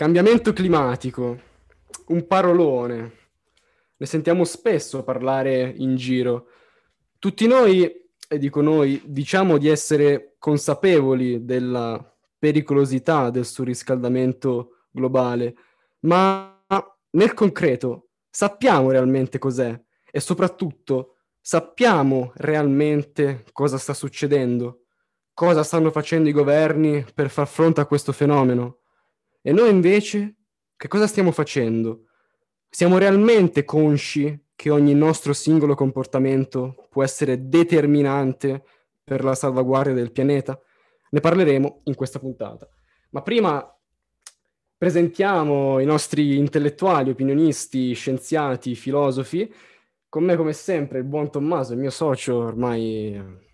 Cambiamento climatico, un parolone. Ne sentiamo spesso parlare in giro. Tutti noi, e dico noi, diciamo di essere consapevoli della pericolosità del surriscaldamento globale, ma nel concreto sappiamo realmente cos'è e soprattutto sappiamo realmente cosa sta succedendo, cosa stanno facendo i governi per far fronte a questo fenomeno. E noi invece che cosa stiamo facendo? Siamo realmente consci che ogni nostro singolo comportamento può essere determinante per la salvaguardia del pianeta? Ne parleremo in questa puntata. Ma prima presentiamo i nostri intellettuali, opinionisti, scienziati, filosofi. Con me, come sempre, il buon Tommaso, il mio socio ormai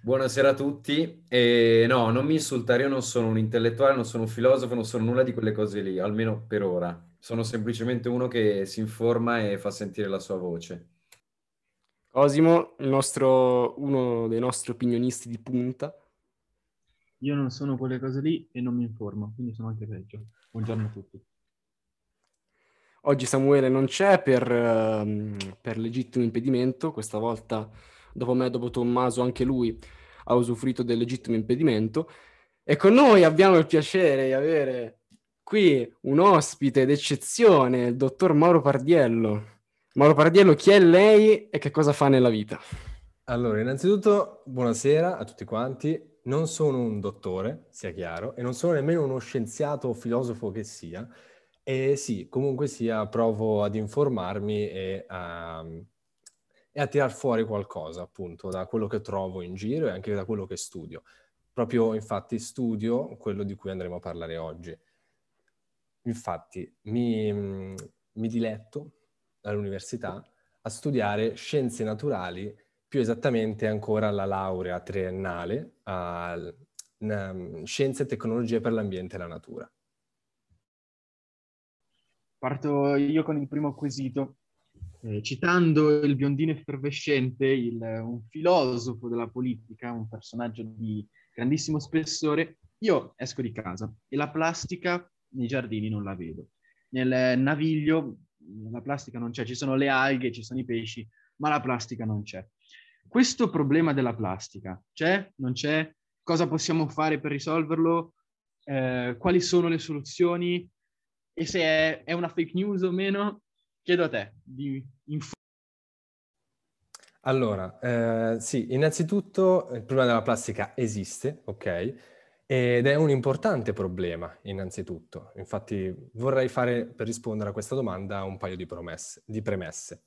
Buonasera a tutti. E no, non mi insultare, io non sono un intellettuale, non sono un filosofo, non sono nulla di quelle cose lì, almeno per ora. Sono semplicemente uno che si informa e fa sentire la sua voce. Cosimo, nostro, uno dei nostri opinionisti di punta. Io non sono quelle cose lì e non mi informo, quindi sono anche peggio. Buongiorno a tutti. Oggi Samuele non c'è per, uh, per legittimo impedimento, questa volta dopo me, dopo Tommaso, anche lui ha usufruito del legittimo impedimento. E con noi abbiamo il piacere di avere qui un ospite d'eccezione, il dottor Mauro Pardiello. Mauro Pardiello, chi è lei e che cosa fa nella vita? Allora, innanzitutto, buonasera a tutti quanti. Non sono un dottore, sia chiaro, e non sono nemmeno uno scienziato o filosofo che sia. E sì, comunque sia, provo ad informarmi e a e a tirar fuori qualcosa, appunto, da quello che trovo in giro e anche da quello che studio. Proprio, infatti, studio quello di cui andremo a parlare oggi. Infatti, mi, mi diletto all'università a studiare scienze naturali, più esattamente ancora la laurea triennale a Scienze e Tecnologie per l'Ambiente e la Natura. Parto io con il primo quesito. Eh, citando il biondino effervescente, il, un filosofo della politica, un personaggio di grandissimo spessore, io esco di casa e la plastica nei giardini non la vedo. Nel naviglio la plastica non c'è, ci sono le alghe, ci sono i pesci, ma la plastica non c'è. Questo problema della plastica c'è? Non c'è? Cosa possiamo fare per risolverlo? Eh, quali sono le soluzioni? E se è, è una fake news o meno? Chiedo a te di inf- allora, eh, sì, innanzitutto il problema della plastica esiste, ok? Ed è un importante problema, innanzitutto. Infatti vorrei fare, per rispondere a questa domanda, un paio di, promesse, di premesse.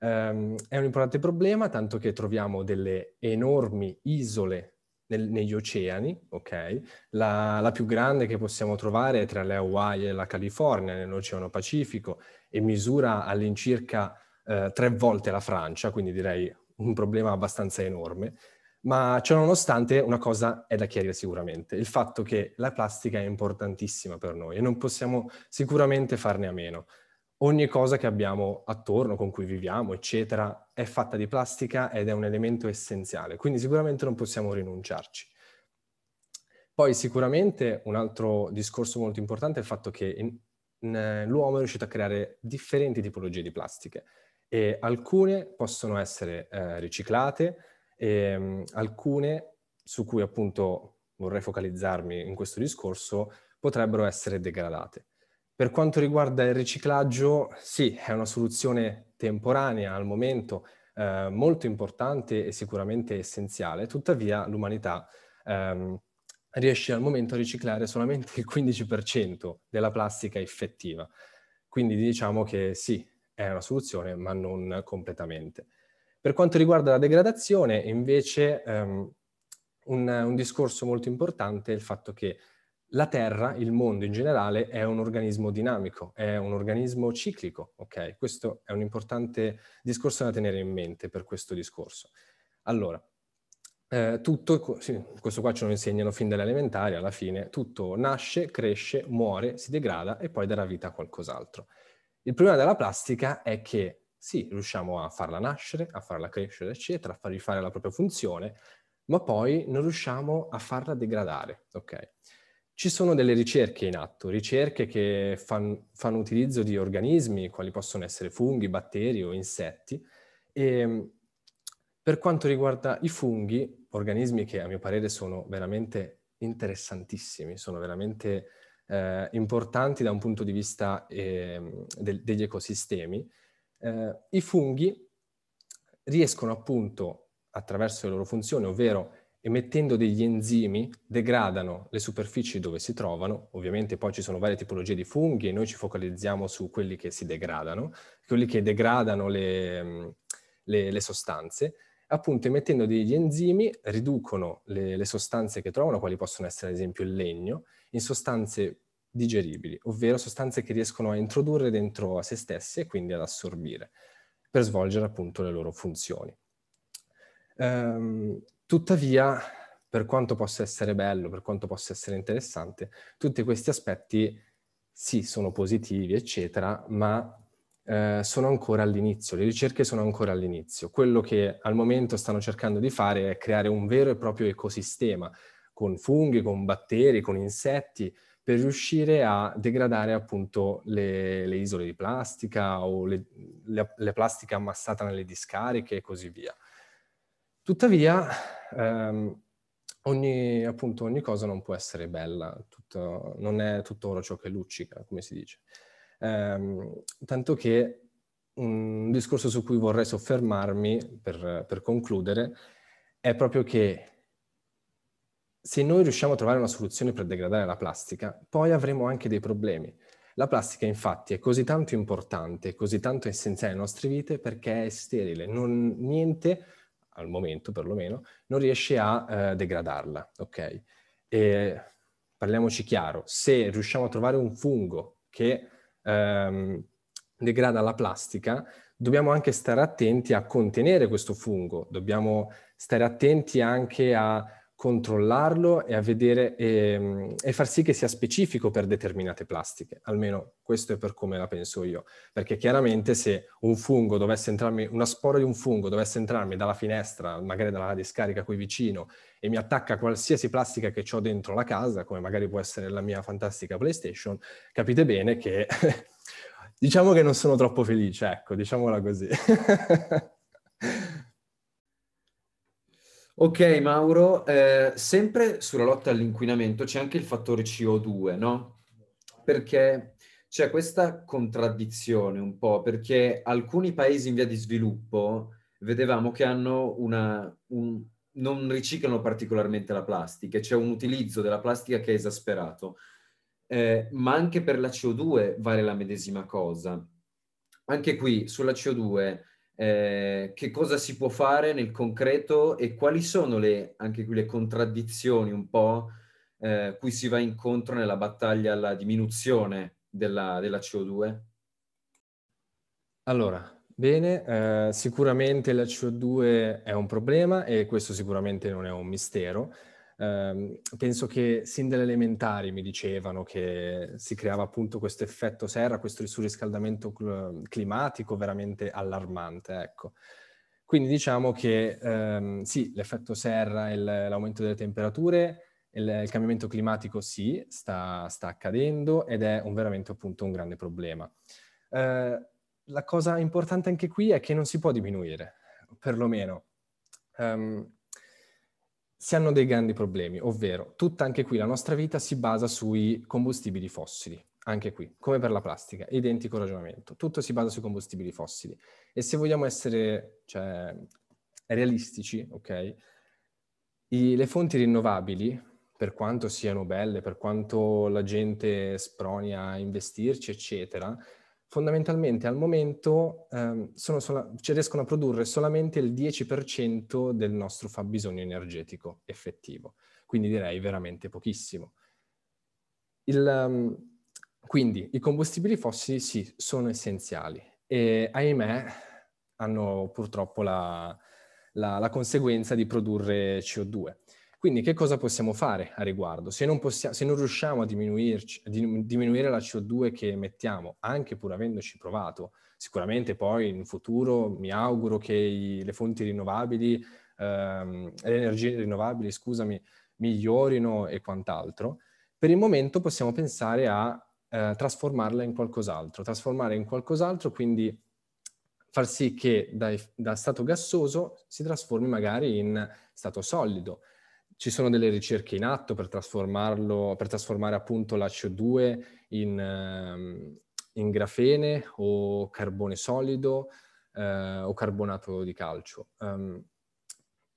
Um, è un importante problema, tanto che troviamo delle enormi isole nel, negli oceani, ok? La, la, più grande che possiamo trovare è tra le Hawaii e la California, nell'Oceano Pacifico, e misura all'incirca eh, tre volte la Francia, quindi direi un problema abbastanza enorme. Ma ciononostante una cosa è da chiarire sicuramente, il fatto che la plastica è importantissima per noi e non possiamo sicuramente farne a meno. Ogni cosa che abbiamo attorno, con cui viviamo, eccetera, è fatta di plastica ed è un elemento essenziale, quindi sicuramente non possiamo rinunciarci. Poi sicuramente un altro discorso molto importante è il fatto che in, in, l'uomo è riuscito a creare differenti tipologie di plastiche e alcune possono essere eh, riciclate e um, alcune su cui appunto vorrei focalizzarmi in questo discorso potrebbero essere degradate. Per quanto riguarda il riciclaggio, sì, è una soluzione temporanea al momento, eh, molto importante e sicuramente essenziale, tuttavia l'umanità ehm, riesce al momento a riciclare solamente il 15% della plastica effettiva. Quindi diciamo che sì, è una soluzione, ma non completamente. Per quanto riguarda la degradazione, invece, ehm, un, un discorso molto importante è il fatto che la Terra, il mondo in generale, è un organismo dinamico, è un organismo ciclico, ok? Questo è un importante discorso da tenere in mente per questo discorso. Allora, eh, tutto, sì, questo qua ce lo insegnano fin dalle elementari, alla fine, tutto nasce, cresce, muore, si degrada e poi darà vita a qualcos'altro. Il problema della plastica è che sì, riusciamo a farla nascere, a farla crescere, eccetera, a fargli fare la propria funzione, ma poi non riusciamo a farla degradare, ok? Ci sono delle ricerche in atto, ricerche che fan, fanno utilizzo di organismi, quali possono essere funghi, batteri o insetti. E per quanto riguarda i funghi, organismi che a mio parere sono veramente interessantissimi, sono veramente eh, importanti da un punto di vista eh, de- degli ecosistemi, eh, i funghi riescono appunto attraverso le loro funzioni, ovvero emettendo degli enzimi, degradano le superfici dove si trovano. Ovviamente poi ci sono varie tipologie di funghi e noi ci focalizziamo su quelli che si degradano, quelli che degradano le, le, le sostanze. Appunto, emettendo degli enzimi, riducono le, le sostanze che trovano, quali possono essere ad esempio il legno, in sostanze digeribili, ovvero sostanze che riescono a introdurre dentro a se stesse e quindi ad assorbire per svolgere appunto le loro funzioni. Ehm, tuttavia, per quanto possa essere bello, per quanto possa essere interessante, tutti questi aspetti sì, sono positivi, eccetera, ma eh, sono ancora all'inizio, le ricerche sono ancora all'inizio. Quello che al momento stanno cercando di fare è creare un vero e proprio ecosistema con funghi, con batteri, con insetti, per riuscire a degradare appunto le, le isole di plastica o le, le, le, plastiche ammassate nelle discariche e così via. Tuttavia, ehm, ogni, appunto, ogni cosa non può essere bella, tutto, non è tutto oro ciò che luccica, come si dice. Ehm, tanto che un discorso su cui vorrei soffermarmi per, per concludere è proprio che se noi riusciamo a trovare una soluzione per degradare la plastica, poi avremo anche dei problemi. La plastica infatti è così tanto importante, così tanto essenziale alle nostre vite perché è sterile, non, niente, al momento perlomeno, non riesce a eh, degradarla, ok? E parliamoci chiaro, se riusciamo a trovare un fungo che ehm, degrada la plastica, dobbiamo anche stare attenti a contenere questo fungo, dobbiamo stare attenti anche a controllarlo e a vedere e, ehm, e, far sì che sia specifico per determinate plastiche. Almeno questo è per come la penso io. Perché chiaramente se un fungo dovesse entrarmi, una spora di un fungo dovesse entrarmi dalla finestra, magari dalla discarica qui vicino, e mi attacca qualsiasi plastica che ho dentro la casa, come magari può essere la mia fantastica PlayStation, capite bene che diciamo che non sono troppo felice, ecco, diciamola così. Ok, Mauro, eh, sempre sulla lotta all'inquinamento c'è anche il fattore CO2, no? Perché c'è questa contraddizione un po', perché alcuni paesi in via di sviluppo vedevamo che hanno una, un, non riciclano particolarmente la plastica, c'è un utilizzo della plastica che è esasperato. Eh, ma anche per la CO2 vale la medesima cosa. Anche qui sulla CO2 eh, che cosa si può fare nel concreto e quali sono le, anche qui le contraddizioni un po' eh, cui si va incontro nella battaglia alla diminuzione della, della CO2? Allora, bene, eh, sicuramente la CO2 è un problema e questo sicuramente non è un mistero. Eh, penso che sin dalle elementari mi dicevano che si creava appunto questo effetto serra, questo surriscaldamento climatico veramente allarmante, ecco. Quindi diciamo che ehm, sì, l'effetto serra e l'aumento delle temperature, il, il cambiamento climatico sì, sta, sta, accadendo ed è un, veramente appunto un grande problema. Eh, la cosa importante anche qui è che non si può diminuire, perlomeno. Um, si hanno dei grandi problemi, ovvero tutta anche qui la nostra vita si basa sui combustibili fossili, anche qui, come per la plastica, identico ragionamento, tutto si basa sui combustibili fossili. E se vogliamo essere cioè, realistici, ok, I, le fonti rinnovabili, per quanto siano belle, per quanto la gente sproni a investirci, eccetera, fondamentalmente al momento ehm, sola- cioè riescono a produrre solamente il 10% del nostro fabbisogno energetico effettivo, quindi direi veramente pochissimo. Il, um, quindi i combustibili fossili sì, sono essenziali e ahimè hanno purtroppo la, la, la conseguenza di produrre CO2. Quindi che cosa possiamo fare a riguardo? Se non, possiamo, se non riusciamo a, a diminuire la CO2 che emettiamo, anche pur avendoci provato, sicuramente poi in futuro mi auguro che i, le fonti rinnovabili, ehm, le energie rinnovabili, scusami, migliorino e quant'altro, Per il momento possiamo pensare a eh, trasformarla in qualcos'altro, trasformare in qualcos'altro, quindi far sì che dai, da stato gassoso si trasformi magari in stato solido. Ci sono delle ricerche in atto per trasformarlo, per trasformare appunto la CO2 in, ehm, in grafene o carbone solido eh, o carbonato di calcio. Um,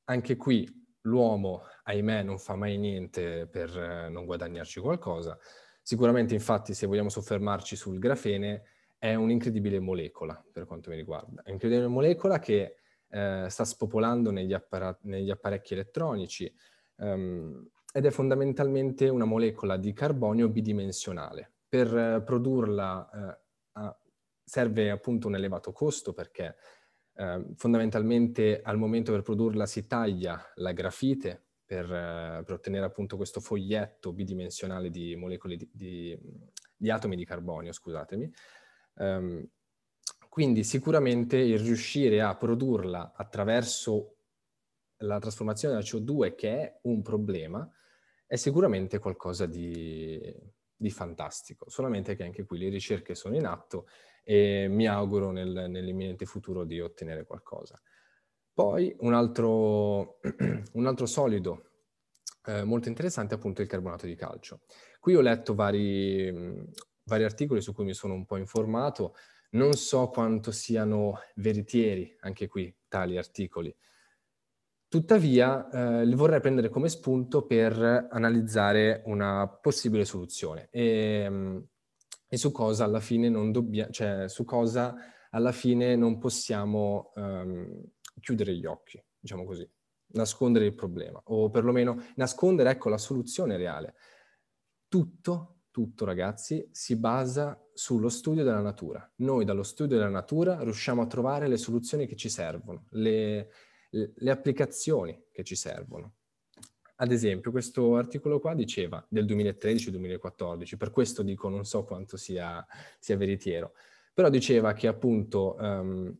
anche qui l'uomo, ahimè, non fa mai niente per eh, non guadagnarci qualcosa. Sicuramente, infatti, se vogliamo soffermarci sul grafene, è un'incredibile molecola per quanto mi riguarda. È un'incredibile molecola che eh, sta spopolando negli, appara- negli, apparecchi elettronici um, ed è fondamentalmente una molecola di carbonio bidimensionale. Per eh, produrla eh, serve appunto un elevato costo perché eh, fondamentalmente al momento per produrla si taglia la grafite per, eh, per, ottenere appunto questo foglietto bidimensionale di molecole di, di, di atomi di carbonio, scusatemi, Um, quindi sicuramente il riuscire a produrla attraverso la trasformazione della CO2, che è un problema, è sicuramente qualcosa di, di fantastico. Solamente che anche qui le ricerche sono in atto e mi auguro nel, nell'imminente futuro di ottenere qualcosa. Poi un altro, un altro solido eh, molto interessante è appunto il carbonato di calcio. Qui ho letto vari, vari articoli su cui mi sono un po' informato. Non so quanto siano veritieri anche qui tali articoli. Tuttavia, eh, vorrei prendere come spunto per analizzare una possibile soluzione e, mm, e su cosa alla fine non dobbiamo, cioè su cosa alla fine non possiamo um, chiudere gli occhi, diciamo così, nascondere il problema o perlomeno nascondere, ecco, la soluzione reale. Tutto tutto, ragazzi, si basa sullo studio della natura. Noi dallo studio della natura riusciamo a trovare le soluzioni che ci servono, le, le, applicazioni che ci servono. Ad esempio, questo articolo qua diceva del 2013-2014, per questo dico non so quanto sia, sia veritiero, però diceva che appunto um,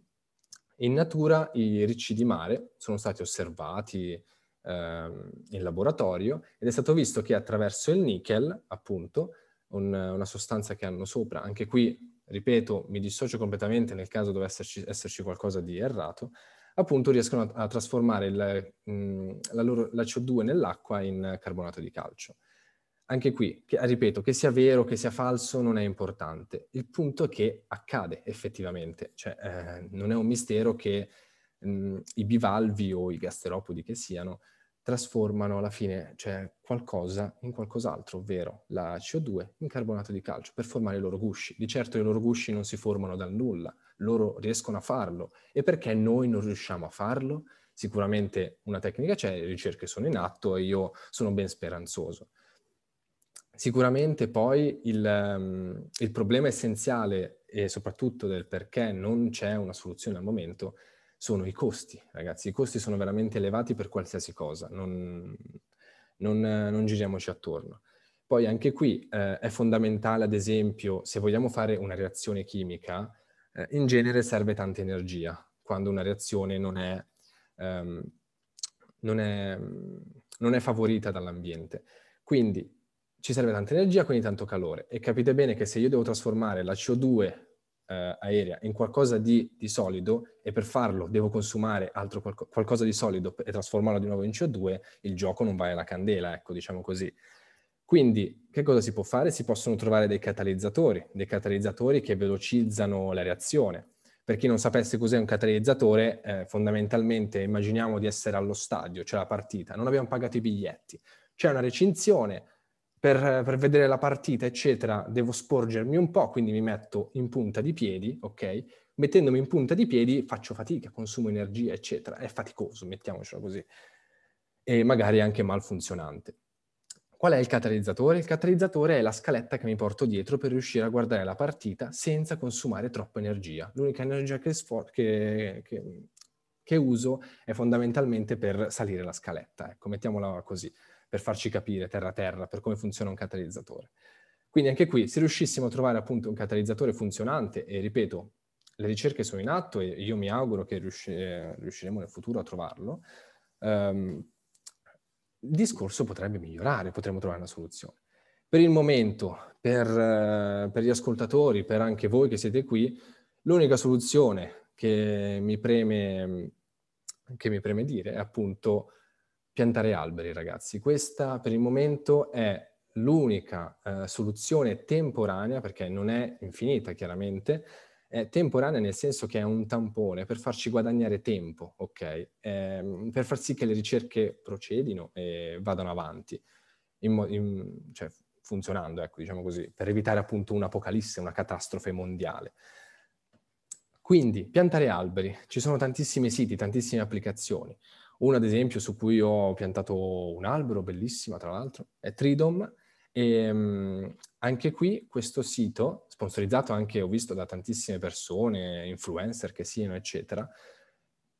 in natura i ricci di mare sono stati osservati um, in laboratorio ed è stato visto che attraverso il nickel, appunto, un, una sostanza che hanno sopra. Anche qui, ripeto, mi dissocio completamente nel caso dovesse esserci, esserci qualcosa di errato, appunto riescono a, a trasformare il, mh, la, loro, la CO2 nell'acqua in carbonato di calcio. Anche qui, che, ripeto, che sia vero, che sia falso, non è importante. Il punto è che accade effettivamente. Cioè, eh, non è un mistero che mh, i bivalvi o i gasteropodi che siano trasformano alla fine cioè, qualcosa in qualcos'altro, ovvero la CO2 in carbonato di calcio per formare i loro gusci. Di certo i loro gusci non si formano dal nulla, loro riescono a farlo. E perché noi non riusciamo a farlo? Sicuramente una tecnica c'è, le ricerche sono in atto e io sono ben speranzoso. Sicuramente poi il, um, il problema essenziale e soprattutto del perché non c'è una soluzione al momento sono i costi, ragazzi. I costi sono veramente elevati per qualsiasi cosa, non, non, non giriamoci attorno. Poi anche qui eh, è fondamentale, ad esempio, se vogliamo fare una reazione chimica, eh, in genere serve tanta energia, quando una reazione non è, um, non è, non è favorita dall'ambiente. Quindi ci serve tanta energia, quindi tanto calore. E capite bene che se io devo trasformare la CO2 eh, aerea in qualcosa di, di, solido e per farlo devo consumare altro qualco, qualcosa di solido e trasformarlo di nuovo in CO2, il gioco non vale la candela, ecco, diciamo così. Quindi che cosa si può fare? Si possono trovare dei catalizzatori, dei catalizzatori che velocizzano la reazione. Per chi non sapesse cos'è un catalizzatore, eh, fondamentalmente immaginiamo di essere allo stadio, c'è la partita, non abbiamo pagato i biglietti, c'è una recinzione, per, per, vedere la partita, eccetera, devo sporgermi un po', quindi mi metto in punta di piedi, ok? Mettendomi in punta di piedi faccio fatica, consumo energia, eccetera. È faticoso, mettiamocelo così. E magari anche malfunzionante. Qual è il catalizzatore? Il catalizzatore è la scaletta che mi porto dietro per riuscire a guardare la partita senza consumare troppa energia. L'unica energia che, sfor- che, che, che uso è fondamentalmente per salire la scaletta, ecco, mettiamola così per farci capire terra terra per come funziona un catalizzatore. Quindi anche qui, se riuscissimo a trovare appunto un catalizzatore funzionante, e ripeto, le ricerche sono in atto e io mi auguro che riusci- riusciremo nel futuro a trovarlo, um, il discorso potrebbe migliorare, potremmo trovare una soluzione. Per il momento, per, eh, per gli ascoltatori, per anche voi che siete qui, l'unica soluzione che mi preme, che mi preme dire è appunto piantare alberi, ragazzi. Questa per il momento è l'unica eh, soluzione temporanea, perché non è infinita chiaramente, è temporanea nel senso che è un tampone per farci guadagnare tempo, ok? Eh, per far sì che le ricerche procedino e vadano avanti, in, in, cioè funzionando, ecco, diciamo così, per evitare appunto un'apocalisse, una catastrofe mondiale. Quindi, piantare alberi. Ci sono tantissimi siti, tantissime applicazioni. Una, ad esempio, su cui ho piantato un albero, bellissima tra l'altro, è Tridom, e um, anche qui questo sito, sponsorizzato anche, ho visto, da tantissime persone, influencer che siano, eccetera,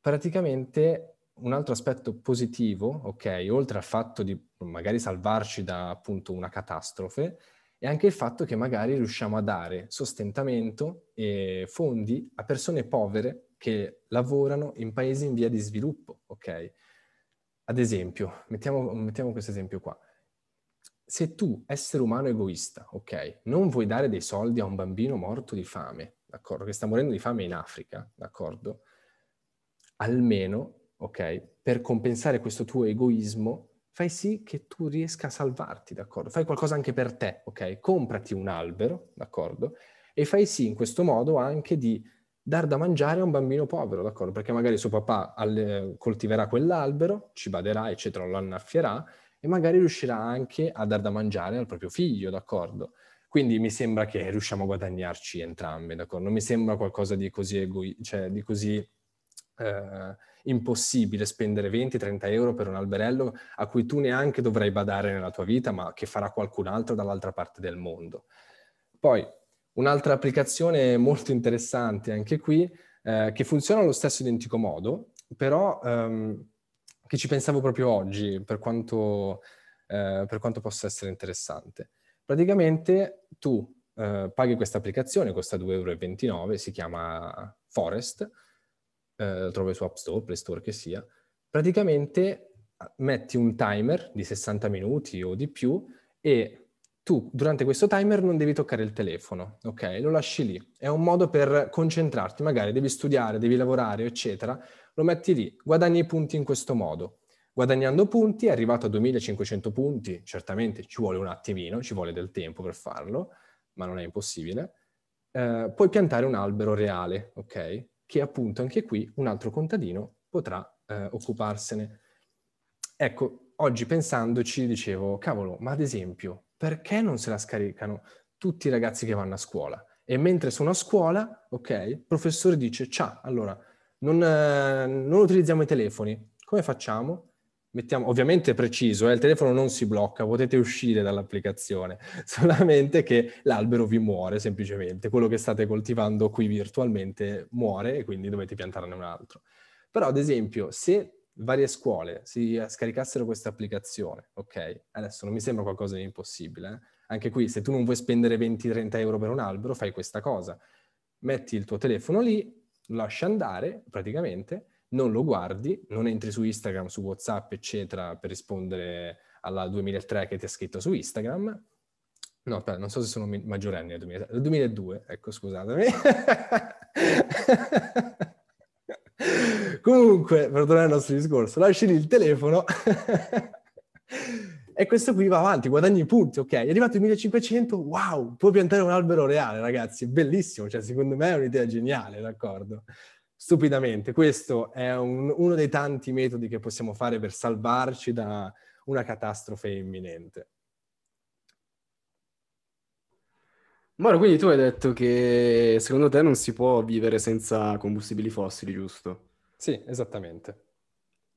praticamente un altro aspetto positivo, ok, oltre al fatto di magari salvarci da appunto una catastrofe, è anche il fatto che magari riusciamo a dare sostentamento e fondi a persone povere che lavorano in paesi in via di sviluppo, ok? Ad esempio, mettiamo, mettiamo questo esempio qua se tu, essere umano egoista, ok, non vuoi dare dei soldi a un bambino morto di fame, d'accordo, che sta morendo di fame in Africa, d'accordo, almeno, ok, per compensare questo tuo egoismo, fai sì che tu riesca a salvarti, d'accordo? Fai qualcosa anche per te, ok? Comprati un albero, d'accordo? E fai sì in questo modo anche di dar da mangiare a un bambino povero, d'accordo? Perché magari suo papà alle, coltiverà quell'albero, ci baderà, eccetera, lo annaffierà e magari riuscirà anche a dar da mangiare al proprio figlio, d'accordo? Quindi mi sembra che riusciamo a guadagnarci entrambi, d'accordo? Non mi sembra qualcosa di così, egoi- cioè, di così eh, impossibile spendere 20-30 euro per un alberello a cui tu neanche dovrai badare nella tua vita, ma che farà qualcun altro dall'altra parte del mondo. Poi, un'altra applicazione molto interessante anche qui, eh, che funziona allo stesso identico modo, però... Um, che ci pensavo proprio oggi, per quanto, eh, per quanto possa essere interessante. Praticamente tu eh, paghi questa applicazione, costa 2,29 euro, si chiama Forest, eh, trovi su App Store, Play Store che sia. Praticamente metti un timer di 60 minuti o di più e tu durante questo timer non devi toccare il telefono, ok? Lo lasci lì. È un modo per concentrarti, magari devi studiare, devi lavorare, eccetera lo metti lì, guadagni i punti in questo modo. Guadagnando punti, è arrivato a 2500 punti, certamente ci vuole un attimino, ci vuole del tempo per farlo, ma non è impossibile. Eh, puoi piantare un albero reale, ok? Che appunto anche qui un altro contadino potrà eh, occuparsene. Ecco, oggi pensandoci dicevo, cavolo, ma ad esempio, perché non se la scaricano tutti i ragazzi che vanno a scuola? E mentre sono a scuola, ok, il professore dice, ciao, allora non, eh, non utilizziamo i telefoni. Come facciamo? Mettiamo, ovviamente preciso, eh, il telefono non si blocca, potete uscire dall'applicazione, solamente che l'albero vi muore semplicemente, quello che state coltivando qui virtualmente muore e quindi dovete piantarne un altro. Però ad esempio, se varie scuole si scaricassero questa applicazione, ok, adesso non mi sembra qualcosa di impossibile, eh? anche qui se tu non vuoi spendere 20-30 euro per un albero, fai questa cosa, metti il tuo telefono lì, lo lasci andare praticamente, non lo guardi, non entri su Instagram, su WhatsApp, eccetera, per rispondere alla 2003 che ti ha scritto su Instagram. No, aspetta, non so se sono maggiorenne nel 2002, ecco, scusatemi. Comunque, per tornare al nostro discorso, lasci lì il telefono e questo qui va avanti, guadagni punti, ok? È arrivato il 1500, wow, puoi piantare un albero reale, ragazzi, bellissimo, cioè secondo me è un'idea geniale, d'accordo? Stupidamente, questo è un, uno dei tanti metodi che possiamo fare per salvarci da una catastrofe imminente. Mauro, quindi tu hai detto che secondo te non si può vivere senza combustibili fossili, giusto? Sì, esattamente.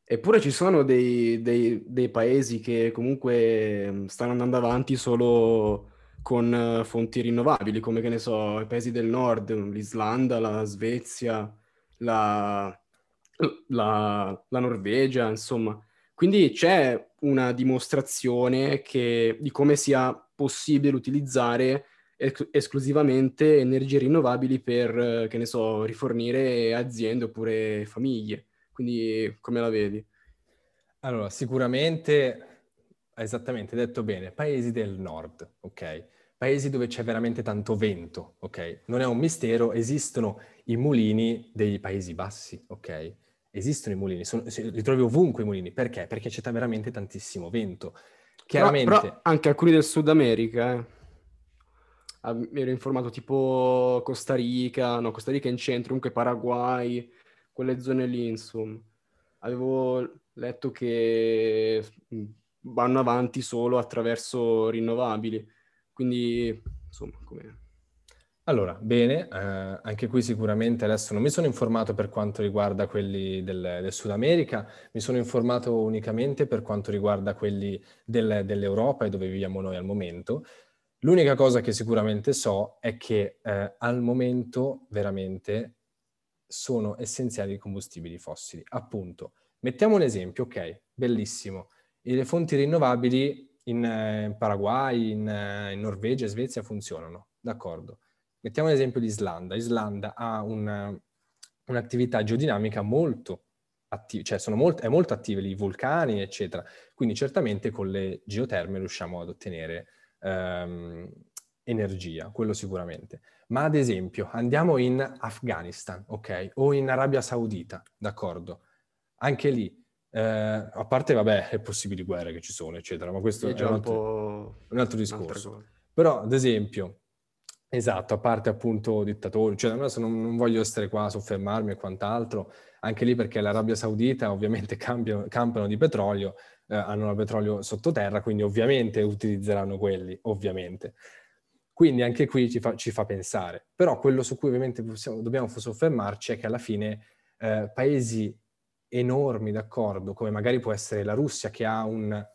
Eppure ci sono dei, dei, dei paesi che comunque mm, stanno andando avanti solo con eh, fonti rinnovabili, come che ne so, i paesi del nord, l'Islanda, la Svezia, la, la, la Norvegia, insomma. Quindi c'è una dimostrazione che, di come sia possibile utilizzare ec- esclusivamente energie rinnovabili per, che ne so, rifornire aziende oppure famiglie. Quindi come la vedi? Allora, sicuramente esattamente, detto bene, paesi del nord, ok? Paesi dove c'è veramente tanto vento, ok? Non è un mistero, esistono i mulini dei Paesi Bassi, ok? Esistono i mulini, sono, li trovi ovunque i mulini, perché? Perché c'è veramente tantissimo vento. Chiaramente... Però, però anche alcuni del Sud America, eh. Mi ero informato tipo Costa Rica, no, Costa Rica in centro, comunque Paraguay, quelle zone lì, insomma. Avevo letto che mm, vanno avanti solo attraverso rinnovabili, quindi insomma, come... Allora, bene, eh, anche qui sicuramente adesso non mi sono informato per quanto riguarda quelli del, del Sud America, mi sono informato unicamente per quanto riguarda quelli del, dell'Europa e dove viviamo noi al momento. L'unica cosa che sicuramente so è che eh, al momento veramente sono essenziali i combustibili fossili. Appunto, mettiamo un esempio, ok, bellissimo. Le fonti rinnovabili in eh, Paraguay, in, eh, in Norvegia e Svezia funzionano, d'accordo. Mettiamo l'esempio di Islanda. Islanda ha una, un'attività geodinamica molto attiva, cioè molto, è molto attiva i vulcani, eccetera. Quindi certamente con le geoterme riusciamo ad ottenere ehm, energia, quello sicuramente. Ma ad esempio andiamo in Afghanistan, ok? O in Arabia Saudita, d'accordo? Anche lì, eh, a parte, vabbè, le possibili guerre che ci sono, eccetera, ma questo è, è un, altro, un altro discorso. Però, ad esempio, Esatto, a parte appunto dittatori, cioè adesso non, non, voglio essere qua a soffermarmi e quant'altro, anche lì perché l'Arabia Saudita ovviamente cambiano, campano di petrolio, eh, hanno il petrolio sottoterra, quindi ovviamente utilizzeranno quelli, ovviamente. Quindi anche qui ci fa, ci fa pensare. Però quello su cui ovviamente possiamo, dobbiamo soffermarci è che alla fine eh, paesi enormi, d'accordo, come magari può essere la Russia che ha un...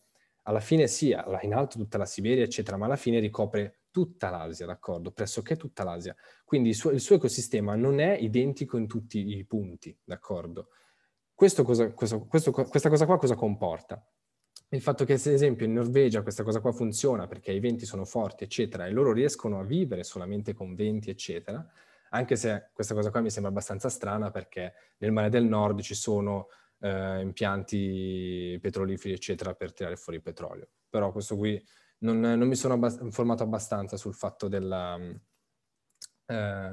alla fine sì, in alto tutta la Siberia, eccetera, ma alla fine ricopre tutta l'Asia, d'accordo? Pressoché tutta l'Asia. Quindi il suo, il suo ecosistema non è identico in tutti i punti, d'accordo? Cosa, questo, questo, questa cosa qua cosa comporta? Il fatto che, ad esempio, in Norvegia questa cosa qua funziona perché i venti sono forti, eccetera, e loro riescono a vivere solamente con venti, eccetera, anche se questa cosa qua mi sembra abbastanza strana perché nel mare del nord ci sono eh, impianti petroliferi, eccetera, per tirare fuori il petrolio. Però questo qui non, non mi sono abbast- informato abbastanza sul fatto della, eh,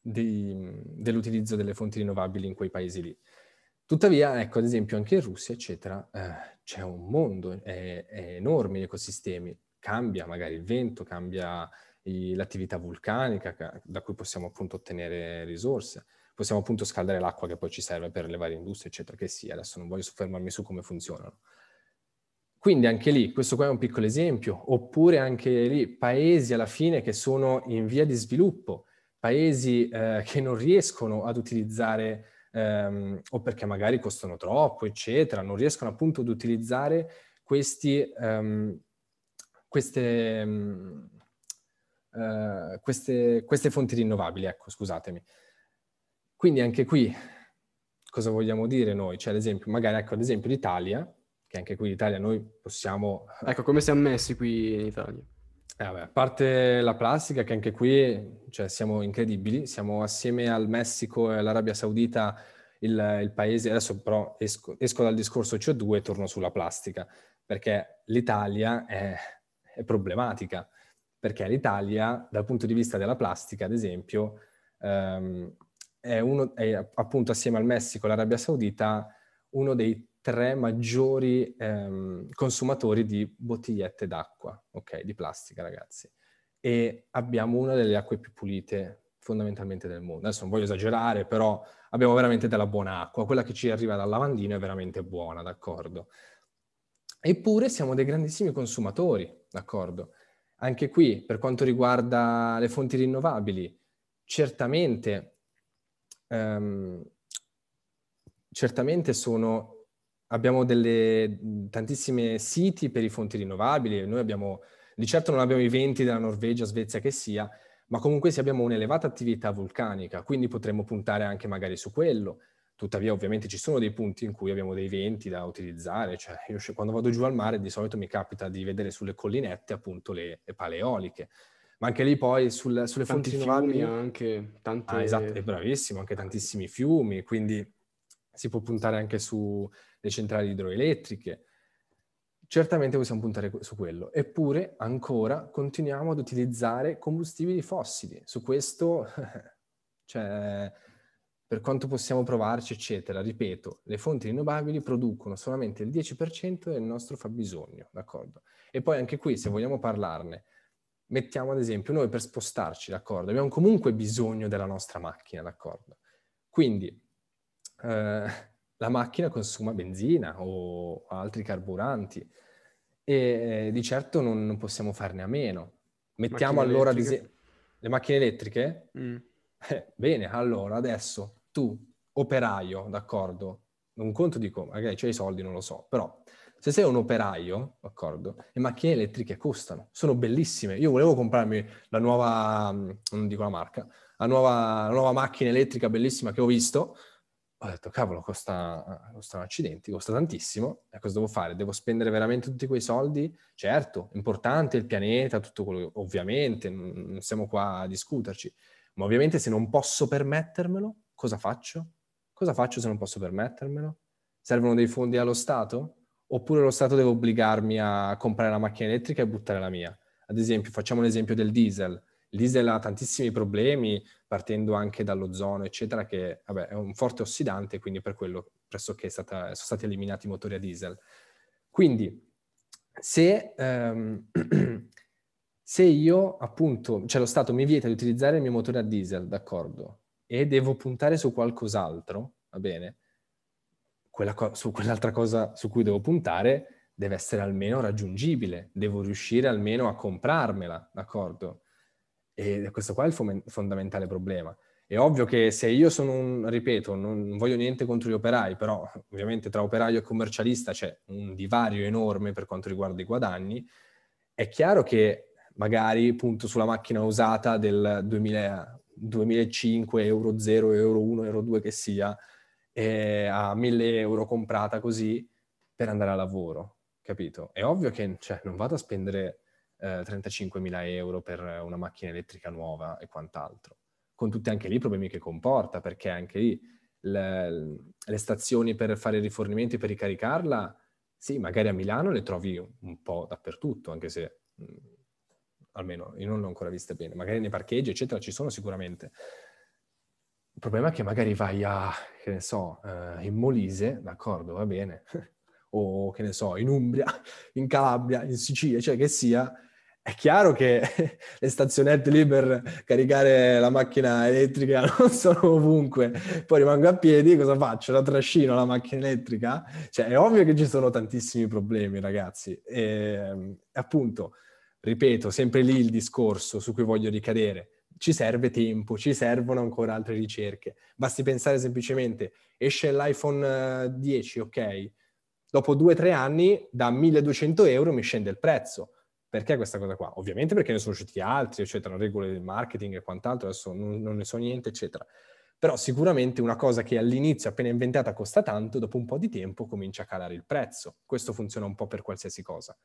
di, dell'utilizzo delle fonti rinnovabili in quei paesi lì. Tuttavia, ecco, ad esempio, anche in Russia, eccetera, eh, c'è un mondo, è, è enorme gli ecosistemi, cambia magari il vento, cambia i, l'attività vulcanica da cui possiamo appunto ottenere risorse, possiamo appunto scaldare l'acqua che poi ci serve per le varie industrie, eccetera, che sia. Adesso non voglio soffermarmi su come funzionano. Quindi anche lì, questo qua è un piccolo esempio, oppure anche lì paesi alla fine che sono in via di sviluppo, paesi eh, che non riescono ad utilizzare ehm, o perché magari costano troppo, eccetera, non riescono appunto ad utilizzare questi, ehm, queste, um, uh, queste, queste fonti rinnovabili, ecco, scusatemi. Quindi anche qui cosa vogliamo dire noi? Cioè, ad esempio, magari, ecco, ad esempio l'Italia, che anche qui in Italia noi possiamo... Ecco, come siamo messi qui in Italia? Eh vabbè, a parte la plastica, che anche qui cioè, siamo incredibili, siamo assieme al Messico e all'Arabia Saudita il, il paese, adesso però esco, esco, dal discorso CO2 e torno sulla plastica, perché l'Italia è, è, problematica, perché l'Italia dal punto di vista della plastica, ad esempio, ehm, è, uno, è appunto assieme al Messico e all'Arabia Saudita uno dei tre maggiori ehm, consumatori di bottigliette d'acqua, ok, di plastica ragazzi. E abbiamo una delle acque più pulite fondamentalmente del mondo. Adesso non voglio esagerare, però abbiamo veramente della buona acqua. Quella che ci arriva dal lavandino è veramente buona, d'accordo? Eppure siamo dei grandissimi consumatori, d'accordo? Anche qui, per quanto riguarda le fonti rinnovabili, certamente, um, certamente sono abbiamo delle, tantissimi siti per i fonti rinnovabili, noi abbiamo, di certo non abbiamo i venti della Norvegia, Svezia che sia, ma comunque sì abbiamo un'elevata attività vulcanica, quindi potremmo puntare anche magari su quello. Tuttavia ovviamente ci sono dei punti in cui abbiamo dei venti da utilizzare, cioè io quando vado giù al mare di solito mi capita di vedere sulle collinette appunto le, le pale eoliche, ma anche lì poi sul, sulle Tanti fonti rinnovabili... anche, tante... Ah, esatto, è bravissimo, anche tantissimi fiumi, quindi si può puntare anche sulle centrali idroelettriche. certamente possiamo puntare su quello. Eppure, ancora, continuiamo ad utilizzare combustibili fossili. Su questo, cioè, per quanto possiamo provarci, eccetera, ripeto, le fonti rinnovabili producono solamente il 10% del nostro fabbisogno, d'accordo? E poi anche qui, se vogliamo parlarne, mettiamo ad esempio, noi per spostarci, d'accordo? Abbiamo comunque bisogno della nostra macchina, d'accordo? Quindi, eh, la macchina consuma benzina o altri carburanti e di certo non possiamo farne a meno. Mettiamo macchine allora elettriche. le macchine elettriche? Mm. Eh, bene, allora adesso tu, operaio, d'accordo? Un conto dico, magari c'hai i soldi, non lo so, però se sei un operaio, d'accordo, le macchine elettriche costano, sono bellissime. Io volevo comprarmi la nuova, non dico la marca, la nuova, la nuova macchina elettrica bellissima che ho visto, ho detto, cavolo, costa, costano accidenti, costa tantissimo, e cosa devo fare? Devo spendere veramente tutti quei soldi? Certo, importante il pianeta, tutto quello, ovviamente, non siamo qua a discuterci, ma ovviamente se non posso permettermelo, cosa faccio? Cosa faccio se non posso permettermelo? Servono dei fondi allo Stato? Oppure lo Stato deve obbligarmi a comprare la macchina elettrica e buttare la mia? Ad esempio, facciamo l'esempio del diesel il diesel ha tantissimi problemi, partendo anche dall'ozono, eccetera, che vabbè, è un forte ossidante, quindi per quello pressoché stata, sono stati eliminati i motori a diesel. Quindi, se, ehm, se io appunto, cioè lo Stato mi vieta di utilizzare il mio motore a diesel, d'accordo, e devo puntare su qualcos'altro, va bene? Quella co- su quell'altra cosa su cui devo puntare deve essere almeno raggiungibile, devo riuscire almeno a comprarmela, d'accordo? E questo qua è il fondamentale problema. È ovvio che se io sono un, ripeto, non voglio niente contro gli operai, però ovviamente tra operaio e commercialista c'è un divario enorme per quanto riguarda i guadagni, è chiaro che magari punto sulla macchina usata del 2000, 2005, euro 0, euro 1, euro 2 che sia, eh, a 1000 euro comprata così per andare a lavoro, capito? È ovvio che cioè, non vado a spendere eh, 35.000 euro per una macchina elettrica nuova e quant'altro, con tutti anche lì i problemi che comporta, perché anche lì le, le stazioni per fare i rifornimenti, per ricaricarla, sì, magari a Milano le trovi un po' dappertutto, anche se mh, mm, almeno io non l'ho ancora viste bene, magari nei parcheggi, eccetera, ci sono sicuramente. Il problema è che magari vai a, che ne so, eh, in Molise, d'accordo, va bene, o che ne so, in Umbria, in Calabria, in Sicilia, cioè che sia, è chiaro che le stazionette lì per caricare la macchina elettrica non sono ovunque, poi rimango a piedi, cosa faccio? La trascino la macchina elettrica? Cioè è ovvio che ci sono tantissimi problemi ragazzi e appunto, ripeto, sempre lì il discorso su cui voglio ricadere, ci serve tempo, ci servono ancora altre ricerche, basti pensare semplicemente, esce l'iPhone 10, eh, ok? Dopo due o tre anni da 1200 euro mi scende il prezzo perché questa cosa qua? Ovviamente perché ne sono usciti altri, eccetera, regole del marketing e quant'altro, adesso non, non ne so niente, eccetera. Però sicuramente una cosa che all'inizio appena inventata costa tanto, dopo un po' di tempo comincia a calare il prezzo. Questo funziona un po' per qualsiasi cosa.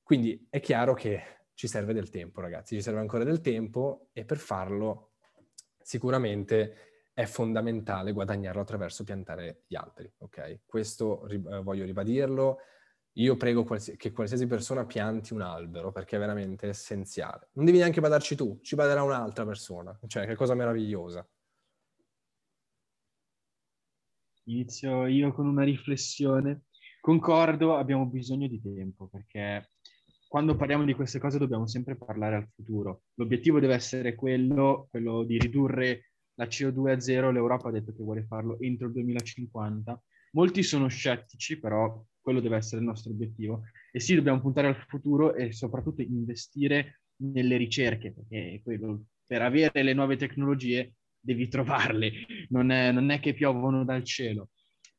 Quindi è chiaro che ci serve del tempo, ragazzi, ci serve ancora del tempo e per farlo sicuramente è fondamentale guadagnarlo attraverso piantare gli alberi, ok? Questo eh, voglio ribadirlo, io prego che qualsiasi persona pianti un albero perché è veramente essenziale. Non devi neanche badarci tu, ci baderà un'altra persona. Cioè, che cosa meravigliosa. Inizio io con una riflessione. Concordo, abbiamo bisogno di tempo perché quando parliamo di queste cose dobbiamo sempre parlare al futuro. L'obiettivo deve essere quello, quello di ridurre la CO2 a zero. L'Europa ha detto che vuole farlo entro il 2050. Molti sono scettici, però quello deve essere il nostro obiettivo. E sì, dobbiamo puntare al futuro e soprattutto investire nelle ricerche, perché quello, per avere le nuove tecnologie devi trovarle, non è, non è che piovono dal cielo.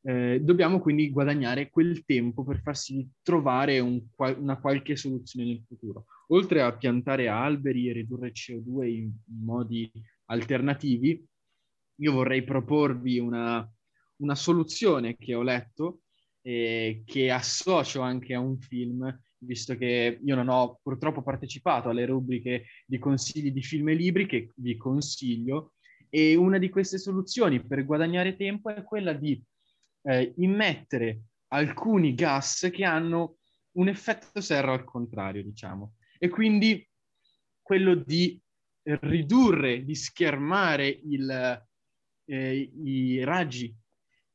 Eh, dobbiamo quindi guadagnare quel tempo per farsi trovare un, una qualche soluzione nel futuro. Oltre a piantare alberi e ridurre CO2 in, modi alternativi, io vorrei proporvi una, una soluzione che ho letto eh, che associo anche a un film, visto che io non ho purtroppo partecipato alle rubriche di consigli di film e libri che vi consiglio, e una di queste soluzioni per guadagnare tempo è quella di eh, immettere alcuni gas che hanno un effetto serra al contrario, diciamo. E quindi quello di ridurre, di schermare il, eh, i raggi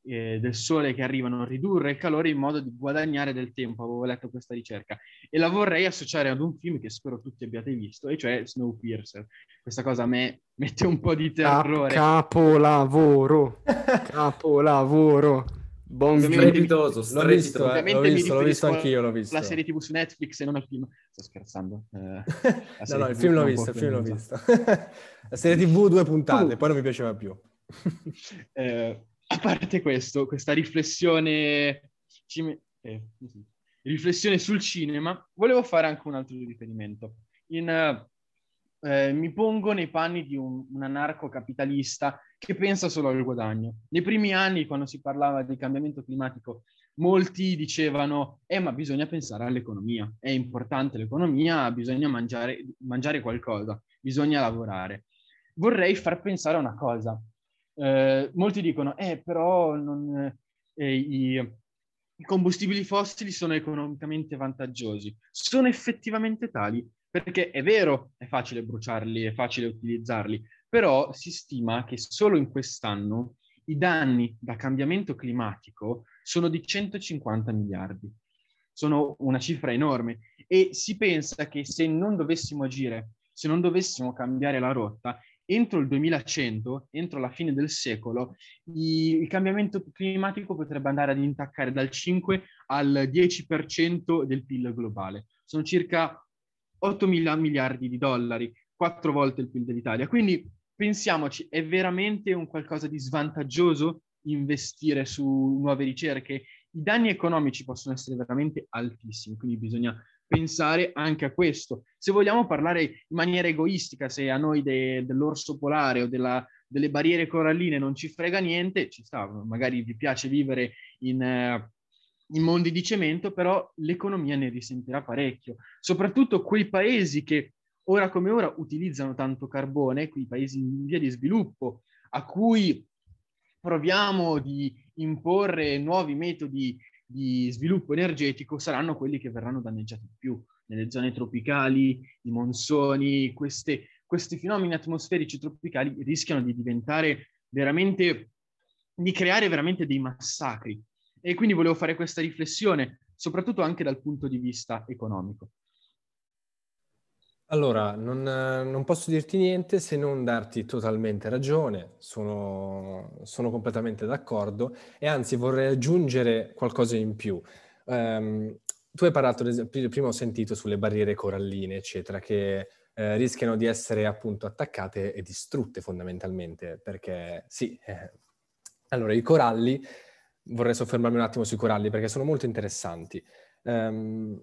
eh, del sole che arrivano, ridurre il calore in modo di guadagnare del tempo. Avevo letto questa ricerca e la vorrei associare ad un film che spero tutti abbiate visto, e cioè Snowpiercer. Questa cosa a me mette un po' di terrore. Capolavoro, capolavoro. Buon strepitoso, l'ho visto, eh, l'ho visto, l'ho visto anch'io, l'ho visto. La serie TV su Netflix e non il film. Sto scherzando. Eh, no, no, il film l'ho visto, il film l'ho visto. la serie TV due puntate, uh. poi non mi piaceva più. eh, a parte questo, questa riflessione, cime... eh, riflessione sul cinema, volevo fare anche un altro riferimento. In, eh, mi pongo nei panni di un, un anarcocapitalista che pensa solo al guadagno. Nei primi anni, quando si parlava di cambiamento climatico, molti dicevano, eh ma bisogna pensare all'economia, è importante l'economia, bisogna mangiare, mangiare qualcosa, bisogna lavorare. Vorrei far pensare a una cosa, eh, molti dicono, eh, però non, eh, i, i combustibili fossili sono economicamente vantaggiosi. Sono effettivamente tali, perché è vero, è facile bruciarli, è facile utilizzarli, però si stima che solo in quest'anno i danni da cambiamento climatico sono di 150 miliardi. Sono una cifra enorme e si pensa che se non dovessimo agire, se non dovessimo cambiare la rotta, entro il 2100, entro la fine del secolo, il cambiamento climatico potrebbe andare ad intaccare dal 5 al 10% del PIL globale. Sono circa 8 mila miliardi di dollari, quattro volte il PIL dell'Italia. Quindi pensiamoci, è veramente un qualcosa di svantaggioso investire su nuove ricerche? I danni economici possono essere veramente altissimi, quindi bisogna pensare anche a questo. Se vogliamo parlare in maniera egoistica, se a noi de, dell'orso polare o della, delle barriere coralline non ci frega niente, ci sta, magari vi piace vivere in, eh, in mondi di cemento, però l'economia ne risentirà parecchio. Soprattutto quei paesi che ora come ora utilizzano tanto carbone, quei paesi in via di sviluppo, a cui proviamo di imporre nuovi metodi di sviluppo energetico saranno quelli che verranno danneggiati di più. Nelle zone tropicali, i monsoni, queste, questi fenomeni atmosferici tropicali rischiano di diventare veramente, di creare veramente dei massacri. E quindi volevo fare questa riflessione, soprattutto anche dal punto di vista economico. Allora, non, non, posso dirti niente se non darti totalmente ragione, sono, sono completamente d'accordo e anzi vorrei aggiungere qualcosa in più. Um, tu hai parlato, prima ho sentito sulle barriere coralline, eccetera, che eh, rischiano di essere appunto attaccate e distrutte fondamentalmente, perché sì, eh, allora i coralli, vorrei soffermarmi un attimo sui coralli perché sono molto interessanti. Um,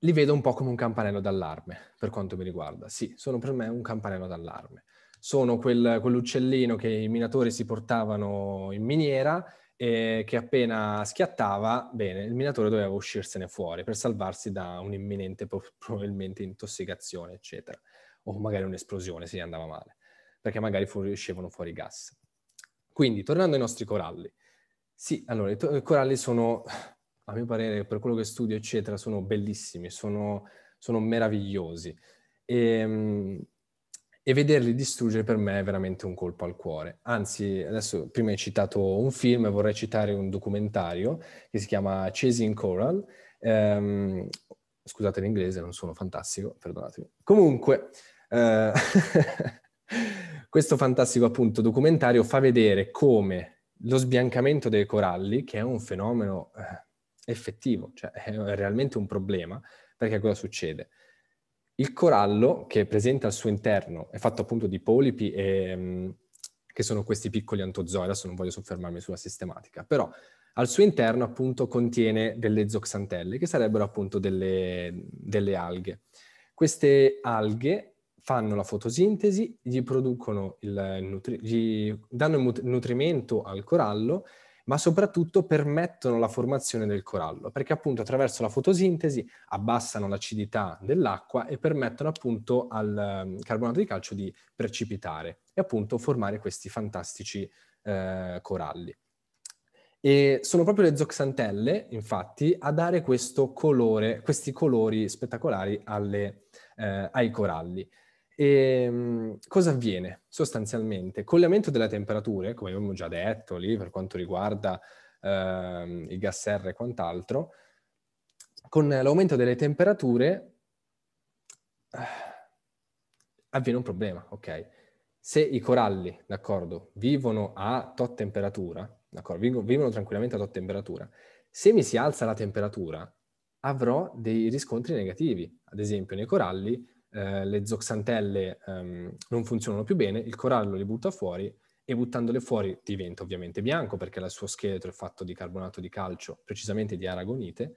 li vedo un po' come un campanello d'allarme, per quanto mi riguarda. Sì, sono per me un campanello d'allarme. Sono quel, quell'uccellino che i minatori si portavano in miniera e che appena schiattava, bene, il minatore doveva uscirsene fuori per salvarsi da un'imminente probabilmente intossicazione, eccetera. O magari un'esplosione se andava male, perché magari fuori, uscivano fuori gas. Quindi, tornando ai nostri coralli. Sì, allora, i, to- i coralli sono a mio parere, per quello che studio, eccetera, sono bellissimi, sono, sono meravigliosi. E, ehm, e, vederli distruggere per me è veramente un colpo al cuore. Anzi, adesso prima hai citato un film, vorrei citare un documentario che si chiama Chasing Coral. Um, scusate l'inglese, non sono fantastico, perdonatemi. Comunque, uh, questo fantastico appunto documentario fa vedere come lo sbiancamento dei coralli, che è un fenomeno... Uh, effettivo, cioè è realmente un problema, perché cosa succede? Il corallo che presenta al suo interno è fatto appunto di polipi e, um, che sono questi piccoli antozoi, adesso non voglio soffermarmi sulla sistematica, però al suo interno appunto contiene delle zoxantelle, che sarebbero appunto delle, delle alghe. Queste alghe fanno la fotosintesi, gli il nutri- gli danno il nutrimento al corallo ma soprattutto permettono la formazione del corallo, perché appunto attraverso la fotosintesi abbassano l'acidità dell'acqua e permettono appunto al um, carbonato di calcio di precipitare e appunto formare questi fantastici eh, coralli. E sono proprio le zoxantelle, infatti, a dare questo colore, questi colori spettacolari alle, eh, ai coralli. E, ehm, cosa avviene sostanzialmente? Con l'aumento delle temperature, come abbiamo già detto lì per quanto riguarda eh, i gas serra e quant'altro, con l'aumento delle temperature eh, avviene un problema, ok? Se i coralli, d'accordo, vivono a tot temperatura, d'accordo, vivono tranquillamente a tot temperatura, se mi si alza la temperatura avrò dei riscontri negativi. Ad esempio, nei coralli eh, le zoxantelle ehm, non funzionano più bene, il corallo li butta fuori e buttandole fuori diventa ovviamente bianco perché il suo scheletro è fatto di carbonato di calcio, precisamente di aragonite.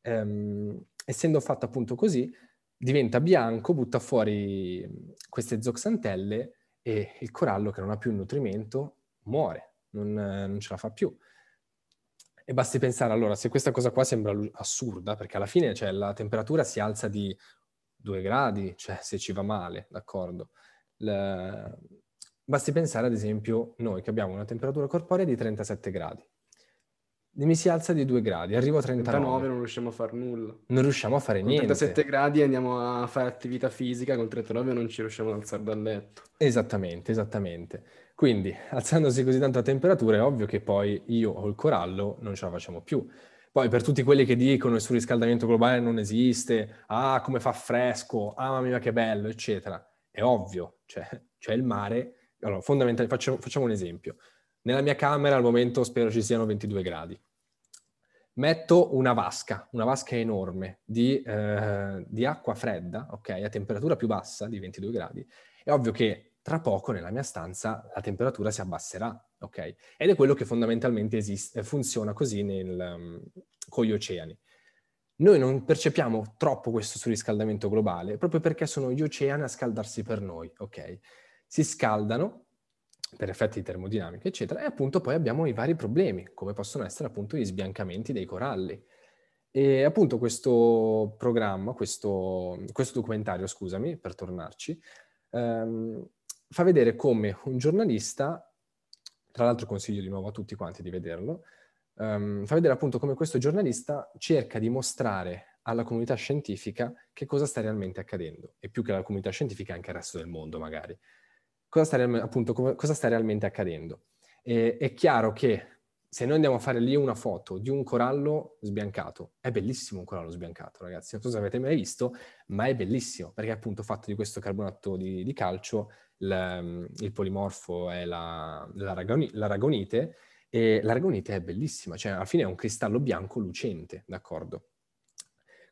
Ehm, essendo fatto appunto così, diventa bianco, butta fuori queste zoxantelle e il corallo che non ha più nutrimento muore, non, non ce la fa più. E basti pensare, allora, se questa cosa qua sembra assurda, perché alla fine cioè, la temperatura si alza di 2 gradi, cioè se ci va male, d'accordo? La... Basti pensare, ad esempio, noi che abbiamo una temperatura corporea di 37 gradi. Mi si alza di 2 gradi, arrivo a 39. 39 non riusciamo a fare nulla. Non riusciamo a fare con niente. 37 gradi andiamo a fare attività fisica, con 39 non ci riusciamo ad alzare dal letto. Esattamente, esattamente. Quindi, alzandosi così tanto la temperatura, è ovvio che poi io o il corallo non ce la facciamo più. Poi per tutti quelli che dicono il surriscaldamento globale non esiste, ah come fa fresco, ah mamma mia che bello, eccetera, è ovvio, cioè c'è il mare. Allora, fondamentalmente, facciamo, facciamo un esempio. Nella mia camera al momento spero ci siano 22 gradi. Metto una vasca, una vasca enorme di, eh, di acqua fredda, ok, a temperatura più bassa di 22 gradi. È ovvio che tra poco nella mia stanza la temperatura si abbasserà, ok? Ed è quello che fondamentalmente esiste, funziona così nel, um, con gli oceani. Noi non percepiamo troppo questo surriscaldamento globale proprio perché sono gli oceani a scaldarsi per noi, ok? Si scaldano per effetti termodinamici, eccetera, e appunto poi abbiamo i vari problemi, come possono essere appunto gli sbiancamenti dei coralli. E appunto questo programma, questo, questo documentario, scusami, per tornarci, ehm, fa vedere come un giornalista, tra l'altro consiglio di nuovo a tutti quanti di vederlo, um, fa vedere appunto come questo giornalista cerca di mostrare alla comunità scientifica che cosa sta realmente accadendo, e più che alla comunità scientifica anche al resto del mondo magari. Cosa sta, appunto, cosa sta realmente accadendo? E, è chiaro che se noi andiamo a fare lì una foto di un corallo sbiancato, è bellissimo un corallo sbiancato, ragazzi. Non so se avete mai visto, ma è bellissimo perché è appunto fatto di questo carbonato di, di calcio il, il polimorfo è la, l'aragonite e l'aragonite è bellissima, cioè alla fine è un cristallo bianco lucente, d'accordo?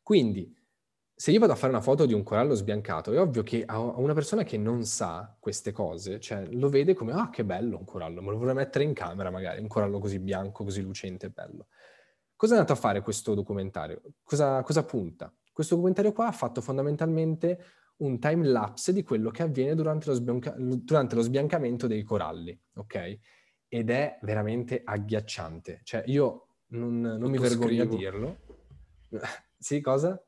Quindi, se io vado a fare una foto di un corallo sbiancato, è ovvio che a una persona che non sa queste cose, cioè lo vede come, ah, che bello un corallo, me lo vorrei mettere in camera magari, un corallo così bianco, così lucente, bello. Cosa è andato a fare questo documentario? Cosa, cosa punta? Questo documentario qua ha fatto fondamentalmente un time lapse di quello che avviene durante lo, sbianca- durante lo sbiancamento dei coralli, ok? Ed è veramente agghiacciante. Cioè, io non, non mi vergogno a dirlo. sì, cosa?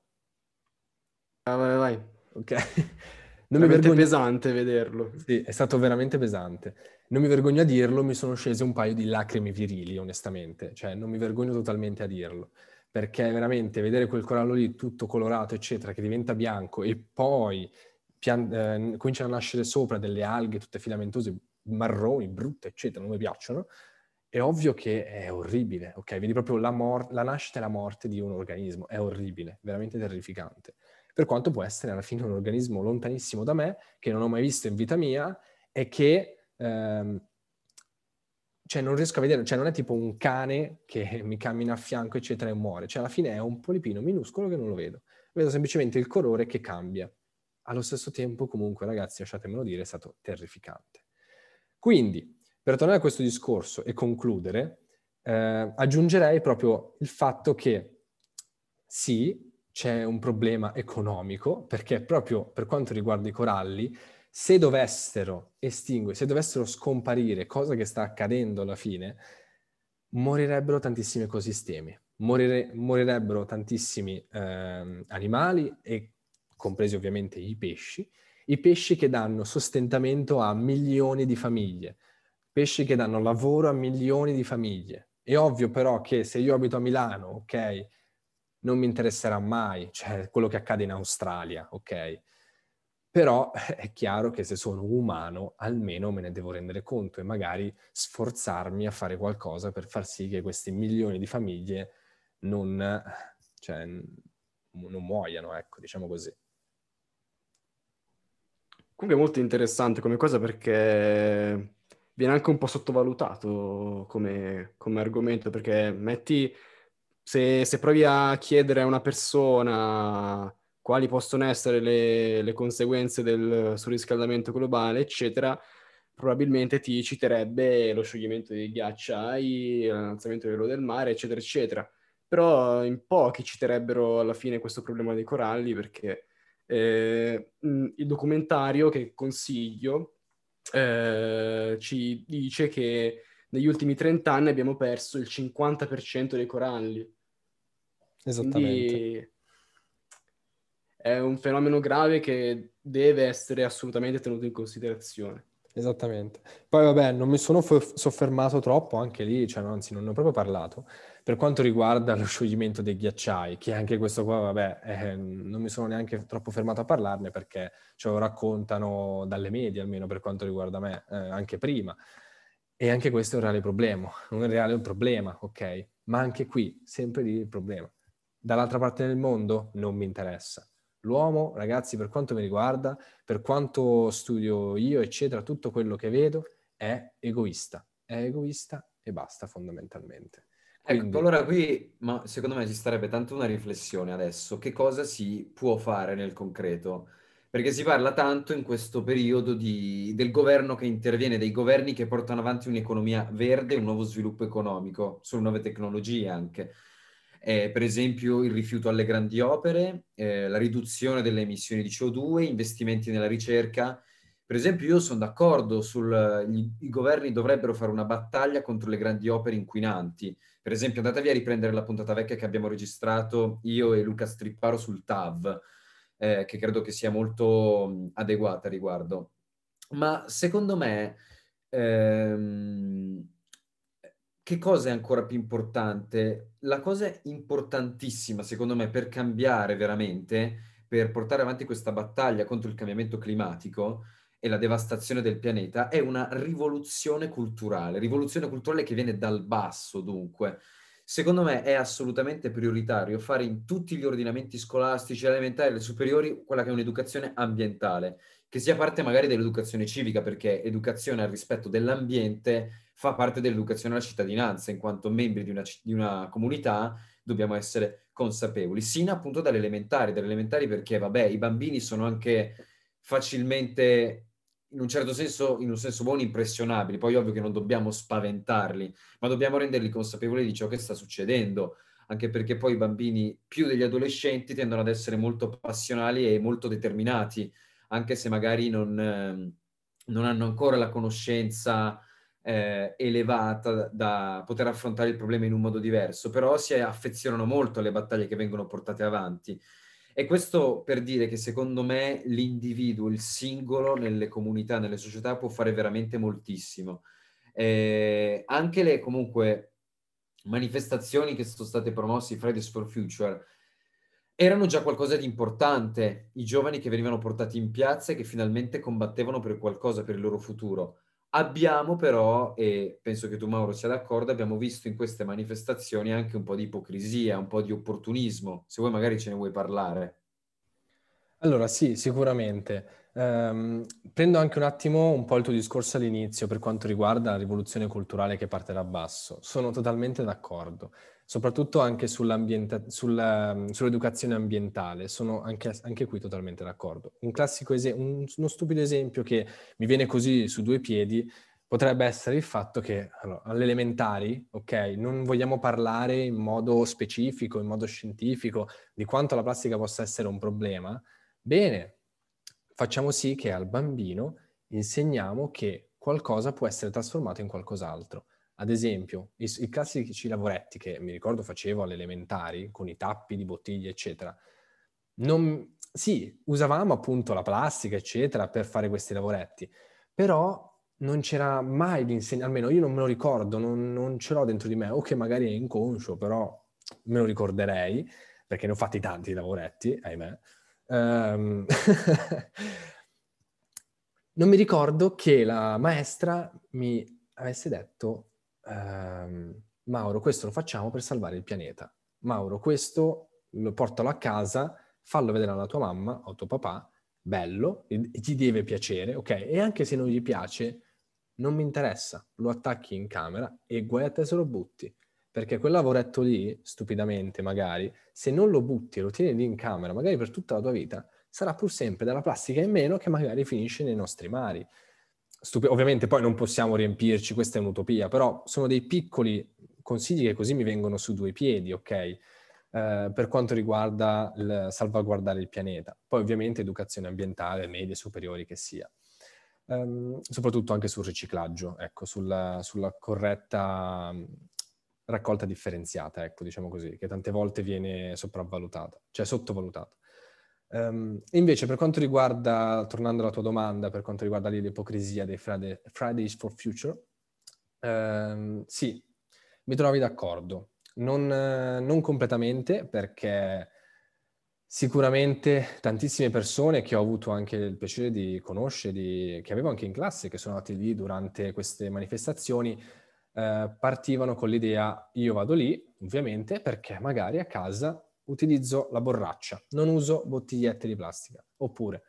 Ah, vai, vai. Ok. non mi vergogno... pesante vederlo. Sì, è stato veramente pesante. Non mi vergogno a dirlo, mi sono scese un paio di lacrime virili, onestamente. Cioè, non mi vergogno totalmente a dirlo perché veramente vedere quel corallo lì tutto colorato, eccetera, che diventa bianco e poi pian- eh, cominciano a nascere sopra delle alghe tutte filamentose, marroni, brutte, eccetera, non mi piacciono, è ovvio che è orribile, ok? Vedi proprio la, mor- la nascita e la morte di un organismo, è orribile, veramente terrificante. Per quanto può essere alla fine un organismo lontanissimo da me, che non ho mai visto in vita mia e che... Ehm, cioè non riesco a vedere, cioè non è tipo un cane che mi cammina a fianco, eccetera, e muore. Cioè alla fine è un polipino minuscolo che non lo vedo. Vedo semplicemente il colore che cambia. Allo stesso tempo, comunque, ragazzi, lasciatemelo dire, è stato terrificante. Quindi, per tornare a questo discorso e concludere, eh, aggiungerei proprio il fatto che sì, c'è un problema economico, perché proprio per quanto riguarda i coralli, se dovessero estinguere, se dovessero scomparire, cosa che sta accadendo alla fine, morirebbero tantissimi ecosistemi, morire, morirebbero tantissimi eh, animali e compresi ovviamente i pesci, i pesci che danno sostentamento a milioni di famiglie, pesci che danno lavoro a milioni di famiglie, È ovvio però che se io abito a Milano, ok, non mi interesserà mai, cioè quello che accade in Australia, ok? Però è chiaro che se sono umano almeno me ne devo rendere conto e magari sforzarmi a fare qualcosa per far sì che questi milioni di famiglie non, cioè, non muoiano, ecco, diciamo così. Comunque è molto interessante come cosa perché viene anche un po' sottovalutato come, come argomento, perché metti, se, se, provi a chiedere a una persona quali possono essere le, le conseguenze del surriscaldamento globale, eccetera, probabilmente ti citerebbe lo scioglimento dei ghiacciai, l'avanzamento del livello del mare, eccetera, eccetera. Però in pochi citerebbero alla fine questo problema dei coralli perché eh, il documentario che consiglio eh, ci dice che negli ultimi 30 anni abbiamo perso il 50% dei coralli. Esattamente. Quindi è un fenomeno grave che deve essere assolutamente tenuto in considerazione. Esattamente. Poi vabbè, non mi sono soffermato troppo anche lì, cioè anzi non ne ho proprio parlato, per quanto riguarda lo scioglimento dei ghiacciai, che anche questo qua, vabbè, eh, non mi sono neanche troppo fermato a parlarne perché ce lo raccontano dalle medie, almeno per quanto riguarda me, eh, anche prima. E anche questo è un reale problema, un reale problema, ok? Ma anche qui, sempre lì il problema. Dall'altra parte del mondo non mi interessa. L'uomo, ragazzi, per quanto mi riguarda, per quanto studio io, eccetera, tutto quello che vedo è egoista. È egoista e basta fondamentalmente. Ecco, Quindi... Ecco, allora qui, ma secondo me ci starebbe tanto una riflessione adesso. Che cosa si può fare nel concreto? Perché si parla tanto in questo periodo di, del governo che interviene, dei governi che portano avanti un'economia verde, un nuovo sviluppo economico, sulle nuove tecnologie anche. Eh, per esempio il rifiuto alle grandi opere, eh, la riduzione delle emissioni di CO2, investimenti nella ricerca. Per esempio io sono d'accordo sul... i governi dovrebbero fare una battaglia contro le grandi opere inquinanti, per esempio, andatevi a riprendere la puntata vecchia che abbiamo registrato io e Luca Stripparo sul TAV, eh, che credo che sia molto adeguata a riguardo. Ma secondo me, ehm, che cosa è ancora più importante? La cosa importantissima, secondo me, per cambiare veramente, per portare avanti questa battaglia contro il cambiamento climatico, e la devastazione del pianeta è una rivoluzione culturale, rivoluzione culturale che viene dal basso dunque. Secondo me è assolutamente prioritario fare in tutti gli ordinamenti scolastici, elementari e superiori quella che è un'educazione ambientale, che sia parte magari dell'educazione civica, perché educazione al rispetto dell'ambiente fa parte dell'educazione alla cittadinanza, in quanto membri di una, di una comunità dobbiamo essere consapevoli, sino appunto dalle elementari, dalle elementari perché vabbè i bambini sono anche facilmente in un certo senso, in un senso buono, impressionabili. Poi ovvio che non dobbiamo spaventarli, ma dobbiamo renderli consapevoli di ciò che sta succedendo, anche perché poi i bambini, più degli adolescenti, tendono ad essere molto passionali e molto determinati, anche se magari non, eh, non hanno ancora la conoscenza eh, elevata da, poter affrontare il problema in un modo diverso, però si affezionano molto alle battaglie che vengono portate avanti. E questo per dire che secondo me l'individuo, il singolo nelle comunità, nelle società può fare veramente moltissimo. Eh, anche le comunque manifestazioni che sono state promosse, Fridays for Future, erano già qualcosa di importante. I giovani che venivano portati in piazza e che finalmente combattevano per qualcosa, per il loro futuro. Abbiamo però, e penso che tu Mauro sia d'accordo, abbiamo visto in queste manifestazioni anche un po' di ipocrisia, un po' di opportunismo. Se vuoi magari ce ne vuoi parlare. Allora sì, sicuramente. Um, prendo anche un attimo un po' il tuo discorso all'inizio per quanto riguarda la rivoluzione culturale che parte da basso. Sono totalmente d'accordo soprattutto anche sulla, sull'educazione ambientale, sono anche, anche, qui totalmente d'accordo. Un classico esempio, un, uno stupido esempio che mi viene così su due piedi potrebbe essere il fatto che allora, all'elementari, ok, non vogliamo parlare in modo specifico, in modo scientifico di quanto la plastica possa essere un problema, bene, facciamo sì che al bambino insegniamo che qualcosa può essere trasformato in qualcos'altro. Ad esempio, i, i classici lavoretti che mi ricordo facevo alle elementari, con i tappi di bottiglie, eccetera, non, sì, usavamo appunto la plastica, eccetera, per fare questi lavoretti, però non c'era mai l'insegnamento, almeno io non me lo ricordo, non, non ce l'ho dentro di me, o che magari è inconscio, però me lo ricorderei, perché ne ho fatti tanti di lavoretti, ahimè. Um, non mi ricordo che la maestra mi avesse detto ehm, Mauro, questo lo facciamo per salvare il pianeta. Mauro, questo lo portalo a casa, fallo vedere alla tua mamma o tuo papà, bello, ti deve piacere, ok? E anche se non gli piace, non mi interessa, lo attacchi in camera e guai a te se lo butti. Perché quel lavoretto lì, stupidamente magari, se non lo butti e lo tieni lì in camera, magari per tutta la tua vita, sarà pur sempre della plastica in meno che magari finisce nei nostri mari. Stupi- ovviamente poi non possiamo riempirci, questa è un'utopia, però sono dei piccoli consigli che così mi vengono su due piedi, ok? Eh, per quanto riguarda il salvaguardare il pianeta. Poi ovviamente educazione ambientale, medie, superiori che sia. Um, soprattutto anche sul riciclaggio, ecco, sulla, sulla corretta mm, raccolta differenziata, ecco, diciamo così, che tante volte viene sopravvalutata, cioè sottovalutata. Um, invece, per quanto riguarda, tornando alla tua domanda, per quanto riguarda l'ipocrisia dei Friday, Fridays for Future, um, sì, mi trovi d'accordo. Non, non, completamente, perché sicuramente tantissime persone che ho avuto anche il piacere di conoscere, di, che avevo anche in classe, che sono andati lì durante queste manifestazioni, eh, partivano con l'idea io vado lì, ovviamente, perché magari a casa utilizzo la borraccia, non uso bottigliette di plastica. Oppure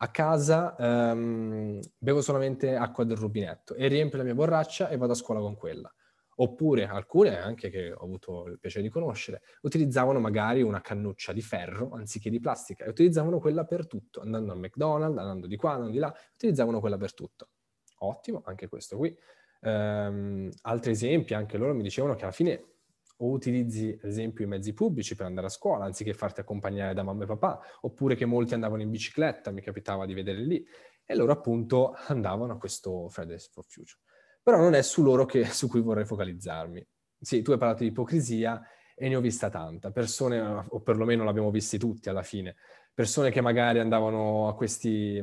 a casa um, bevo solamente acqua del rubinetto e riempio la mia borraccia e vado a scuola con quella. Oppure alcune, anche che ho avuto il piacere di conoscere, utilizzavano magari una cannuccia di ferro anziché di plastica e utilizzavano quella per tutto, andando al McDonald's, andando di qua, andando di là, utilizzavano quella per tutto. Ottimo, anche questo qui. Um, altri esempi, anche loro mi dicevano che alla fine o utilizzi ad esempio i mezzi pubblici per andare a scuola anziché farti accompagnare da mamma e papà, oppure che molti andavano in bicicletta, mi capitava di vedere lì, e loro appunto andavano a questo Fridays for Future. Però non è su loro che, su cui vorrei focalizzarmi. Sì, tu hai parlato di ipocrisia e ne ho vista tanta, persone, o perlomeno l'abbiamo visti tutti alla fine, persone che magari andavano a, questi,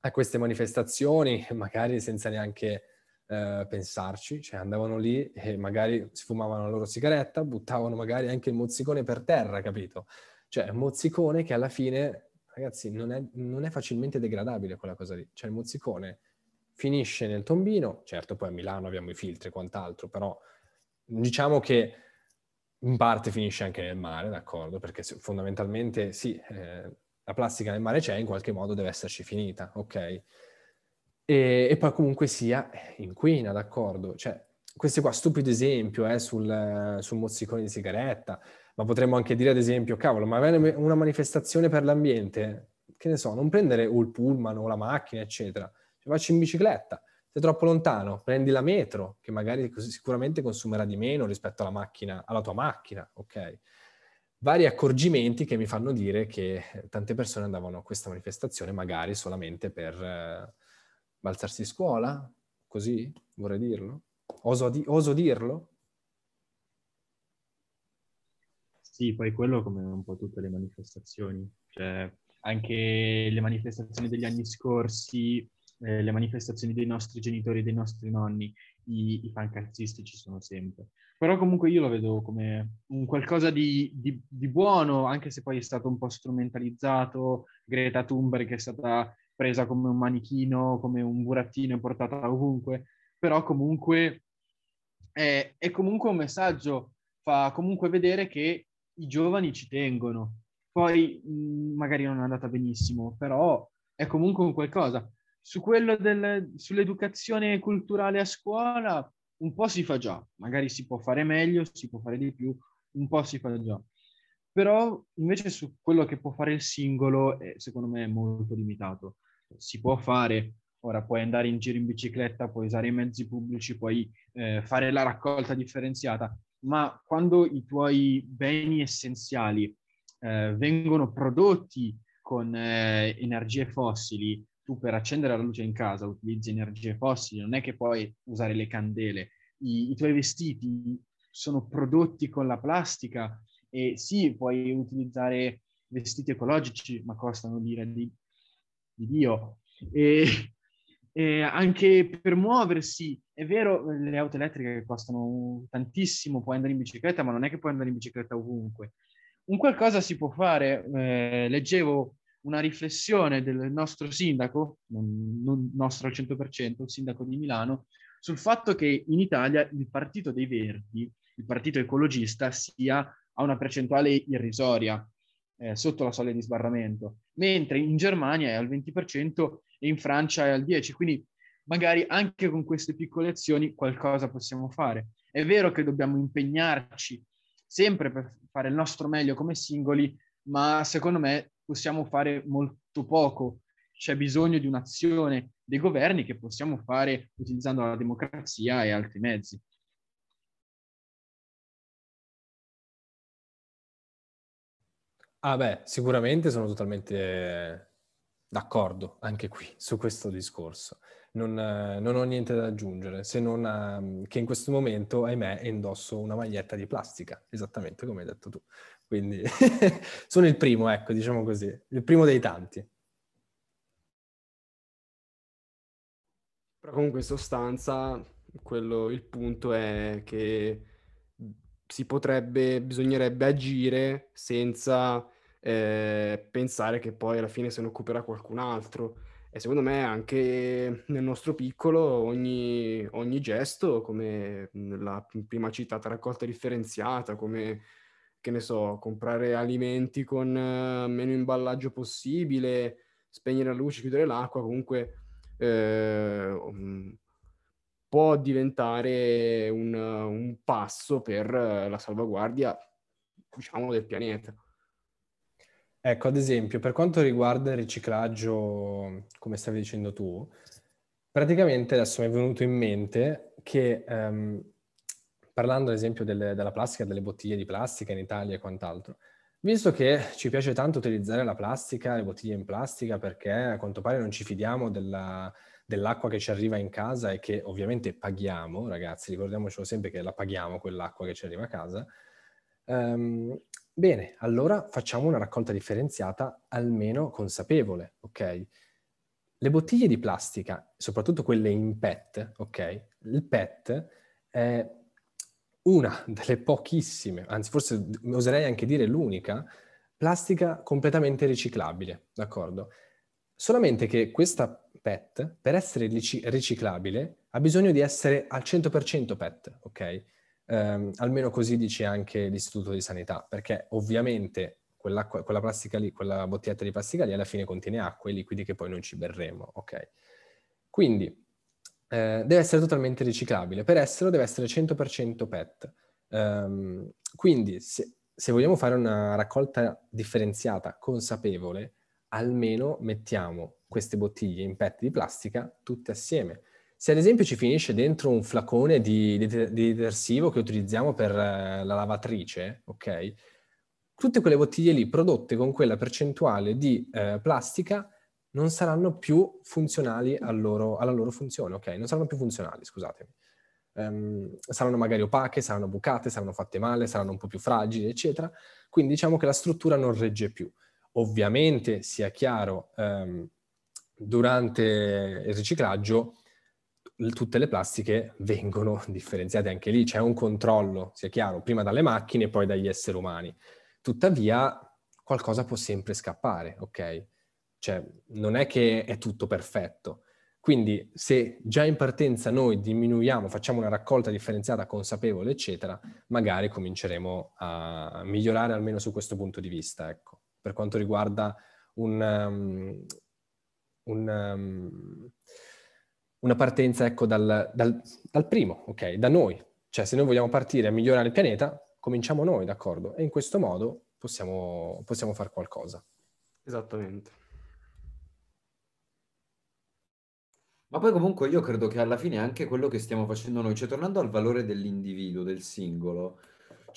a queste manifestazioni, magari senza neanche eh, pensarci, cioè andavano lì e magari si fumavano la loro sigaretta, buttavano magari anche il mozzicone per terra, capito? Cioè mozzicone che alla fine, ragazzi, non è, non è facilmente degradabile quella cosa lì. Cioè il mozzicone finisce nel tombino, certo poi a Milano abbiamo i filtri e quant'altro, però diciamo che in parte finisce anche nel mare, d'accordo? Perché fondamentalmente sì, eh, la plastica nel mare c'è, in qualche modo deve esserci finita, ok? E, e poi comunque sia eh, inquina, d'accordo? Cioè, questo qua, stupido esempio eh, sul, sul mozzicone di sigaretta, ma potremmo anche dire ad esempio, cavolo, ma avere una manifestazione per l'ambiente, che ne so, non prendere o il pullman o la macchina, eccetera, cioè, facci in bicicletta, sei troppo lontano, prendi la metro, che magari sicuramente consumerà di meno rispetto alla macchina, alla tua macchina, ok? Vari accorgimenti che mi fanno dire che tante persone andavano a questa manifestazione magari solamente per... Eh, balzarsi scuola, così vorrei dirlo. Oso, di- oso dirlo? Sì, poi quello come un po' tutte le manifestazioni, cioè anche le manifestazioni degli anni scorsi, eh, le manifestazioni dei nostri genitori dei nostri nonni, i, i pancazzisti ci sono sempre. Però comunque io lo vedo come un qualcosa di, di, di buono, anche se poi è stato un po' strumentalizzato. Greta Thunberg è stata presa come un manichino, come un burattino e portata ovunque, però comunque è, è comunque un messaggio, fa comunque vedere che i giovani ci tengono. Poi mh, magari non è andata benissimo, però è comunque un qualcosa. Su quello del, sull'educazione culturale a scuola un po' si fa già, magari si può fare meglio, si può fare di più, un po' si fa già. Però invece su quello che può fare il singolo, è, secondo me è molto limitato si può fare. Ora puoi andare in giro in bicicletta, puoi usare i mezzi pubblici, puoi eh, fare la raccolta differenziata, ma quando i tuoi beni essenziali eh, vengono prodotti con eh, energie fossili, tu per accendere la luce in casa utilizzi energie fossili, non è che puoi usare le candele. I, i tuoi vestiti sono prodotti con la plastica e sì, puoi utilizzare vestiti ecologici, ma costano l'ira di, di Dio. E, E anche per muoversi, è vero, le auto elettriche costano tantissimo, puoi andare in bicicletta, ma non è che puoi andare in bicicletta ovunque. Un qualcosa si può fare. Eh, leggevo una riflessione del nostro sindaco, non, non nostro al 100%, il sindaco di Milano, sul fatto che in Italia il partito dei Verdi, il partito ecologista, sia a una percentuale irrisoria, eh, sotto la soglia di sbarramento, mentre in Germania è al 20% e in Francia è al 10%. Quindi magari anche con queste piccole azioni qualcosa possiamo fare. È vero che dobbiamo impegnarci sempre per fare il nostro meglio come singoli, ma secondo me possiamo fare molto poco. C'è bisogno di un'azione dei governi che possiamo fare utilizzando la democrazia e altri mezzi. Ah beh, sicuramente sono totalmente d'accordo anche qui su questo discorso. Non, non ho niente da aggiungere, se non um, che in questo momento, ahimè, indosso una maglietta di plastica, esattamente come hai detto tu. Quindi sono il primo, ecco, diciamo così, il primo dei tanti. Però comunque in sostanza quello, il punto è che si potrebbe, bisognerebbe agire senza eh, pensare che poi alla fine se ne occuperà qualcun altro. E secondo me anche nel nostro piccolo ogni, ogni gesto, come la prima citata raccolta differenziata, come che ne so, comprare alimenti con uh, meno imballaggio possibile, spegnere la luce, chiudere l'acqua, comunque eh, um, può diventare un, un, passo per la salvaguardia, diciamo, del pianeta. Ecco, ad esempio, per quanto riguarda il riciclaggio, come stavi dicendo tu, praticamente adesso mi è venuto in mente che um, parlando ad esempio delle, della plastica, delle bottiglie di plastica in Italia e quant'altro, visto che ci piace tanto utilizzare la plastica, le bottiglie in plastica, perché a quanto pare non ci fidiamo della, dell'acqua che ci arriva in casa e che ovviamente paghiamo, ragazzi, ricordiamocelo sempre che la paghiamo quell'acqua che ci arriva a casa, um, bene, allora facciamo una raccolta differenziata almeno consapevole, ok? Le bottiglie di plastica, soprattutto quelle in PET, ok? Il PET è una delle pochissime, anzi forse oserei anche dire l'unica, plastica completamente riciclabile, d'accordo? Solamente che questa PET, per essere riciclabile, ha bisogno di essere al 100% PET, ok? Um, almeno così dice anche l'Istituto di Sanità, perché ovviamente quella plastica lì, quella bottiglietta di plastica lì alla fine contiene acqua e liquidi che poi non ci berremo, ok? Quindi eh, deve essere totalmente riciclabile. Per esserlo deve essere 100% PET. Um, quindi se, se, vogliamo fare una raccolta differenziata, consapevole, almeno mettiamo queste bottiglie in PET di plastica tutte assieme. Se ad esempio ci finisce dentro un flacone di, di, di detersivo che utilizziamo per uh, la lavatrice, ok? Tutte quelle bottiglie lì prodotte con quella percentuale di uh, plastica non saranno più funzionali loro, alla loro funzione, ok? Non saranno più funzionali, scusatemi. Um, saranno magari opache, saranno bucate, saranno fatte male, saranno un po' più fragili, eccetera. Quindi diciamo che la struttura non regge più. Ovviamente, sia chiaro, um, durante il riciclaggio tutte le plastiche vengono differenziate anche lì, c'è un controllo, sia chiaro, prima dalle macchine e poi dagli esseri umani. Tuttavia qualcosa può sempre scappare, ok? Cioè, non è che è tutto perfetto. Quindi se già in partenza noi diminuiamo, facciamo una raccolta differenziata, consapevole, eccetera, magari cominceremo a migliorare almeno su questo punto di vista, ecco. Per quanto riguarda un, um, un, um, una partenza, ecco, dal, dal, dal primo, ok? Da noi. Cioè, se noi vogliamo partire a migliorare il pianeta, cominciamo noi, d'accordo? E in questo modo possiamo, possiamo fare qualcosa. Esattamente. Ma poi comunque io credo che alla fine anche quello che stiamo facendo noi, cioè tornando al valore dell'individuo, del singolo,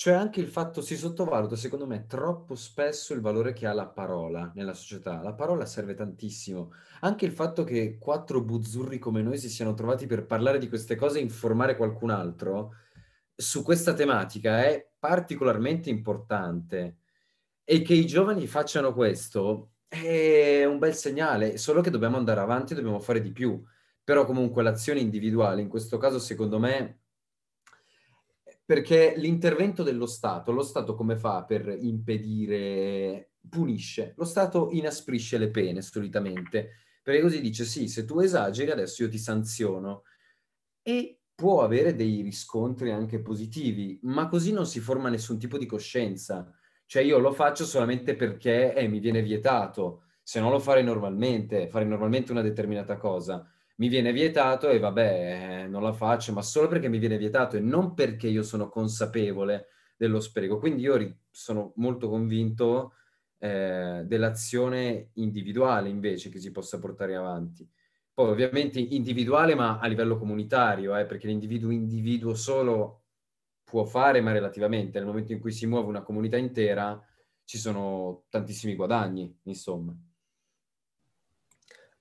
cioè anche il fatto si sottovaluta, secondo me, troppo spesso il valore che ha la parola nella società. La parola serve tantissimo. Anche il fatto che quattro buzzurri come noi si siano trovati per parlare di queste cose e informare qualcun altro su questa tematica è particolarmente importante. E che i giovani facciano questo è un bel segnale, solo che dobbiamo andare avanti dobbiamo fare di più però comunque l'azione individuale in questo caso secondo me perché l'intervento dello Stato, lo Stato come fa per impedire, punisce, lo Stato inasprisce le pene solitamente, perché così dice sì, se tu esageri adesso io ti sanziono e può avere dei riscontri anche positivi, ma così non si forma nessun tipo di coscienza. Cioè io lo faccio solamente perché eh, mi viene vietato, se no lo farei normalmente, farei normalmente una determinata cosa. Mi viene vietato e vabbè, eh, non la faccio, ma solo perché mi viene vietato e non perché io sono consapevole dello spreco. Quindi io sono molto convinto eh, dell'azione individuale invece che si possa portare avanti. Poi ovviamente individuale ma a livello comunitario, eh, perché l'individuo individuo solo può fare, ma relativamente. Nel momento in cui si muove una comunità intera ci sono tantissimi guadagni, insomma.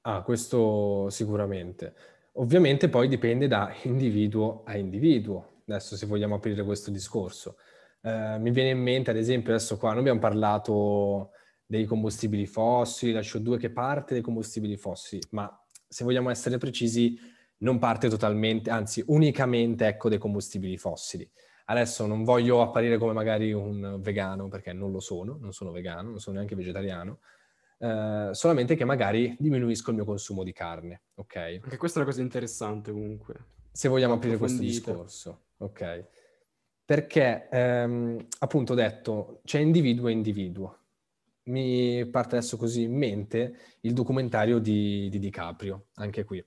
Ah, questo sicuramente. Ovviamente poi dipende da individuo a individuo. Adesso se vogliamo aprire questo discorso. Eh, mi viene in mente, ad esempio, adesso qua noi abbiamo parlato dei combustibili fossili, la CO2 che parte dai combustibili fossili, ma se vogliamo essere precisi, non parte totalmente, anzi unicamente, ecco, dai combustibili fossili. Adesso non voglio apparire come magari un vegano, perché non lo sono, non sono vegano, non sono neanche vegetariano, eh, solamente che magari diminuisco il mio consumo di carne, ok? Anche questa è una cosa interessante comunque. Se vogliamo aprire questo discorso, ok? Perché, ehm, appunto, ho detto, c'è individuo e individuo. Mi parte adesso così in mente il documentario di, di DiCaprio, anche qui,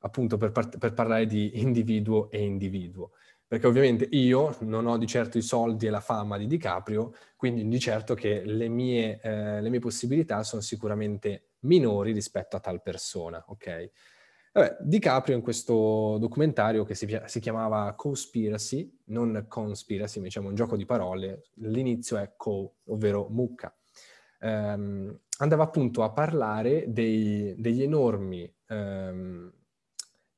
appunto per, par- per parlare di individuo e individuo perché ovviamente io non ho di certo i soldi e la fama di DiCaprio, quindi di certo che le mie, eh, le mie possibilità sono sicuramente minori rispetto a tal persona, ok? Vabbè, DiCaprio in questo documentario che si, si chiamava Conspiracy, non Conspiracy, diciamo un gioco di parole, l'inizio è co, ovvero mucca. Um, andava appunto a parlare dei, degli enormi, um,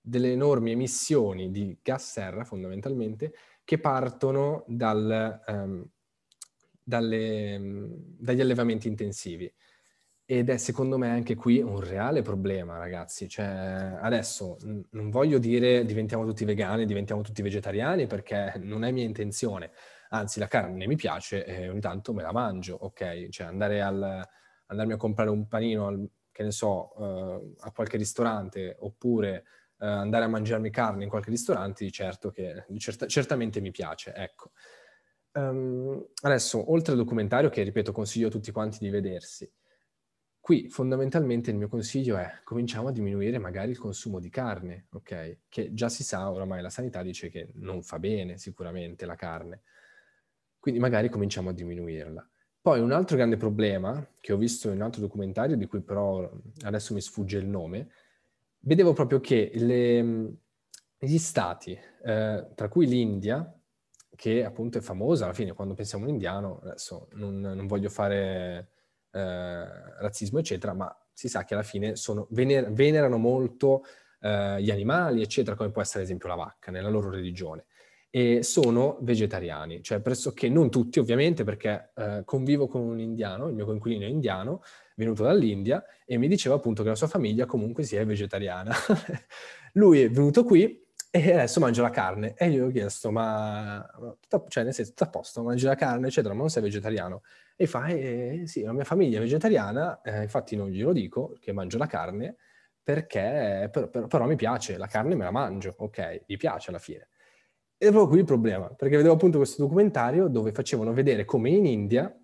delle enormi emissioni di gas serra fondamentalmente che partono dal, um, dalle, dagli allevamenti intensivi. Ed è secondo me anche qui un reale problema, ragazzi. Cioè, adesso non voglio dire diventiamo tutti vegani, diventiamo tutti vegetariani, perché non è mia intenzione. Anzi, la carne mi piace e ogni tanto me la mangio, ok? Cioè, andare al, andarmi a comprare un panino, al, che ne so, uh, a qualche ristorante, oppure uh, andare a mangiarmi carne in qualche ristorante, certo che cert- certamente mi piace, ecco. Um, adesso, oltre al documentario, che ripeto, consiglio a tutti quanti di vedersi, Qui fondamentalmente il mio consiglio è cominciamo a diminuire magari il consumo di carne, ok? Che già si sa, oramai la sanità dice che non fa bene sicuramente la carne. Quindi magari cominciamo a diminuirla. Poi un altro grande problema che ho visto in un altro documentario, di cui però adesso mi sfugge il nome, vedevo proprio che le, gli stati, eh, tra cui l'India, che appunto è famosa, alla fine quando pensiamo all'indiano, adesso non, non voglio fare eh, razzismo, eccetera, ma si sa che alla fine sono, vener- venerano molto eh, gli animali, eccetera, come può essere ad esempio la vacca nella loro religione. E sono vegetariani, cioè pressoché non tutti ovviamente perché eh, convivo con un indiano, il mio coinquilino è indiano, venuto dall'India e mi diceva appunto che la sua famiglia comunque sia vegetariana. Lui è venuto qui e adesso mangia la carne e io gli ho chiesto ma, cioè nel senso, tutto a posto, mangi la carne eccetera, ma non sei vegetariano? E fa, eh, sì, la mia famiglia è vegetariana, eh, infatti non glielo dico che mangio la carne, perché per, per, però mi piace, la carne me la mangio, ok, mi piace alla fine. E proprio qui il problema, perché vedevo appunto questo documentario dove facevano vedere come in India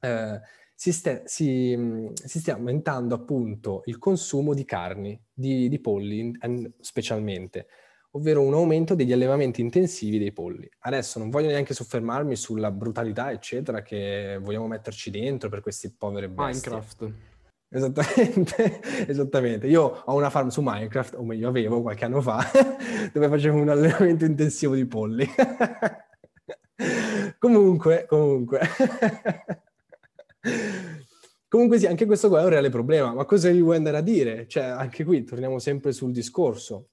eh, si, ste, si, si, stia aumentando appunto il consumo di carni, di, di polli specialmente ovvero un aumento degli allevamenti intensivi dei polli. Adesso non voglio neanche soffermarmi sulla brutalità, eccetera, che vogliamo metterci dentro per questi poveri bestie. Minecraft. Esattamente, esattamente. Io ho una farm su Minecraft, o meglio avevo qualche anno fa, dove facevo un allenamento intensivo di polli. comunque, comunque. comunque sì, anche questo qua è un reale problema. Ma cosa gli vuoi andare a dire? Cioè, anche qui torniamo sempre sul discorso